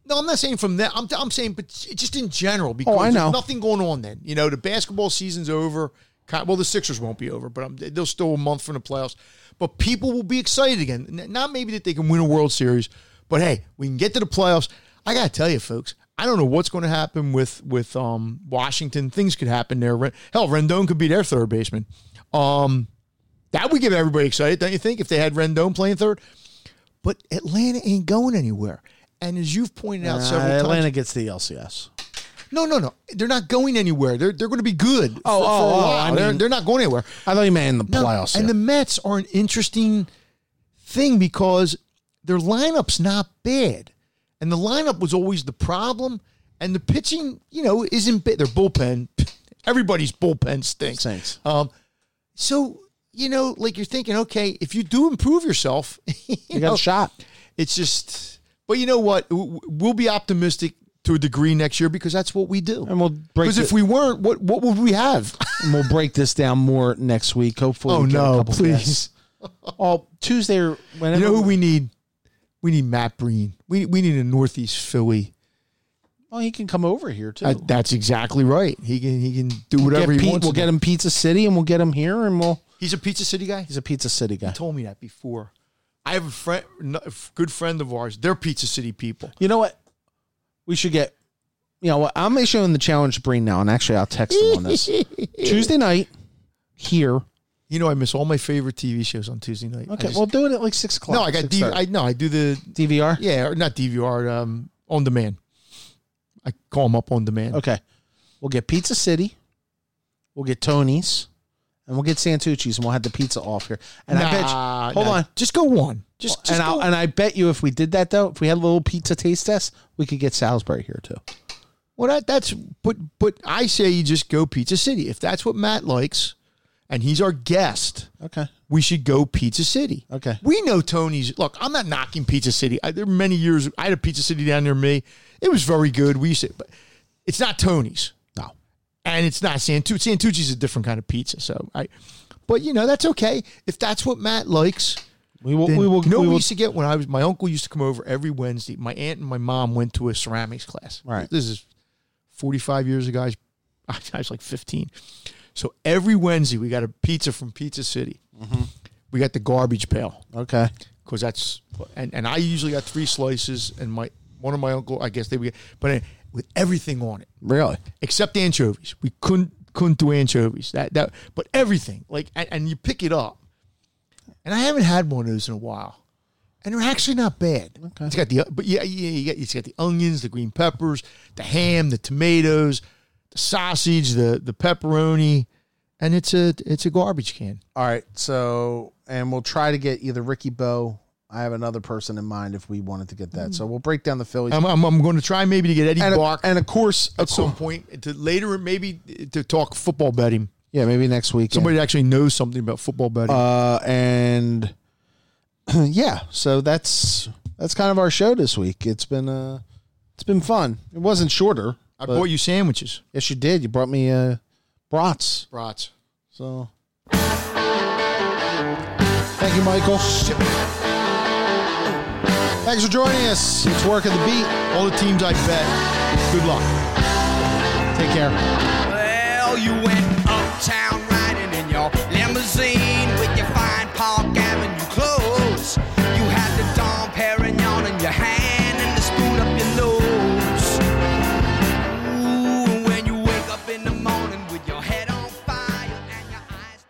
No, I'm not saying from that. I'm, I'm saying, but just in general, because Oh, I know. there's nothing going on then. You know, the basketball season's over. Well, the Sixers won't be over, but they'll still a month from the playoffs. But people will be excited again. Not maybe that they can win a World Series, but hey, we can get to the playoffs. I gotta tell you, folks, I don't know what's going to happen with with um, Washington. Things could happen there. Hell, Rendon could be their third baseman. Um, that would get everybody excited, don't you think? If they had Rendon playing third, but Atlanta ain't going anywhere. And as you've pointed out Uh, several times, Atlanta gets the LCS. no, no, no. They're not going anywhere. They're they're going to be good. for, Oh, for oh, a oh. I they're, they're not going anywhere. I thought you meant in the No, playoffs. and yeah. the Mets are an interesting thing because their lineup's not bad, and the lineup was always the problem. And the pitching, you know, isn't bad. Their bullpen, everybody's bullpen stinks. Stinks. Um, so you know, like you're thinking, okay, if you do improve yourself, you, you got know, a shot. it's just, but you know what? We'll be optimistic to a degree next year because that's what we do. And we'll break Because if we weren't, what what would we have? And we'll break this down more next week. Hopefully. Oh we no, please! Oh, Tuesday or whenever. You know who we need? We need Matt Breen. We we need a Northeast Philly. Well, he can come over here too. Uh, that's exactly right. He can he can do whatever he Pete- wants. we'll get him Pizza City, and we'll get him here, and we'll. He's a Pizza City guy. He's a Pizza City guy. He told me that before. I have a friend, a good friend of ours. They're Pizza City people. You know what? We should get. You know what? I'm issuing the challenge to Breen now, and actually, I'll text him on this Tuesday night here. You know, I miss all my favorite TV shows on Tuesday night. Okay, just- we'll do it at like six o'clock. no, I got DV, I no, I do the DVR. yeah, or not DVR, um, on demand. I call them up on demand. Okay, we'll get Pizza City. We'll get Tony's, and we'll get Santucci's, and we'll have the pizza off here. And I bet. You, hold on. just go one. Just, just and, go- I'll, and I bet you if we did that though, if we had a little pizza taste test, we could get Salisbury here too. Well, that, that's but but I say you just go Pizza City if that's what Matt likes, and he's our guest. Okay. We should go Pizza City. Okay. We know Tony's. Look, I'm not knocking Pizza City. I, there were many years I had a Pizza City down near me. It was very good. We used to, but it's not Tony's. And it's not Santucci. Santucci's a different kind of pizza. So I, but you know that's okay if that's what Matt likes. We will. Then, we will. you know we we used to get when I was my uncle used to come over every Wednesday. My aunt and my mom went to a ceramics class. Right. This is 45 years ago. I was, I was like 15. So every Wednesday we got a pizza from Pizza City. Mm-hmm. We got the garbage pail okay. because that's and, and I usually got three slices and my one of my uncle I guess they would get but uh, with everything on it Really? except anchovies. We couldn't couldn't do anchovies. That that but everything like and, and you pick it up, and I haven't had one of those in a while, and they're actually not bad. Okay. It's got the but yeah yeah you got it's got the onions, the green peppers, the ham, the tomatoes, the sausage, the the pepperoni, and it's a it's a garbage can. All right. So, and we'll try to get either Ricky Bo. I have another person in mind if we wanted to get that. So we'll break down the Phillies. I'm I'm, I'm going to try maybe to get Eddie and, Bark and of course, at some point to later maybe to talk football betting. yeah, maybe next week. Somebody actually knows something about football betting. Uh, and yeah, so that's that's kind of our show this week. It's been uh, it's been fun. It wasn't shorter. I bought you sandwiches, Yes, you did. You brought me uh, brats. brats. So thank you, Michael. Thanks for joining us. It's work at the beat. All the teams I bet. Good luck. Take care. Well, you went uptown riding in your limousine.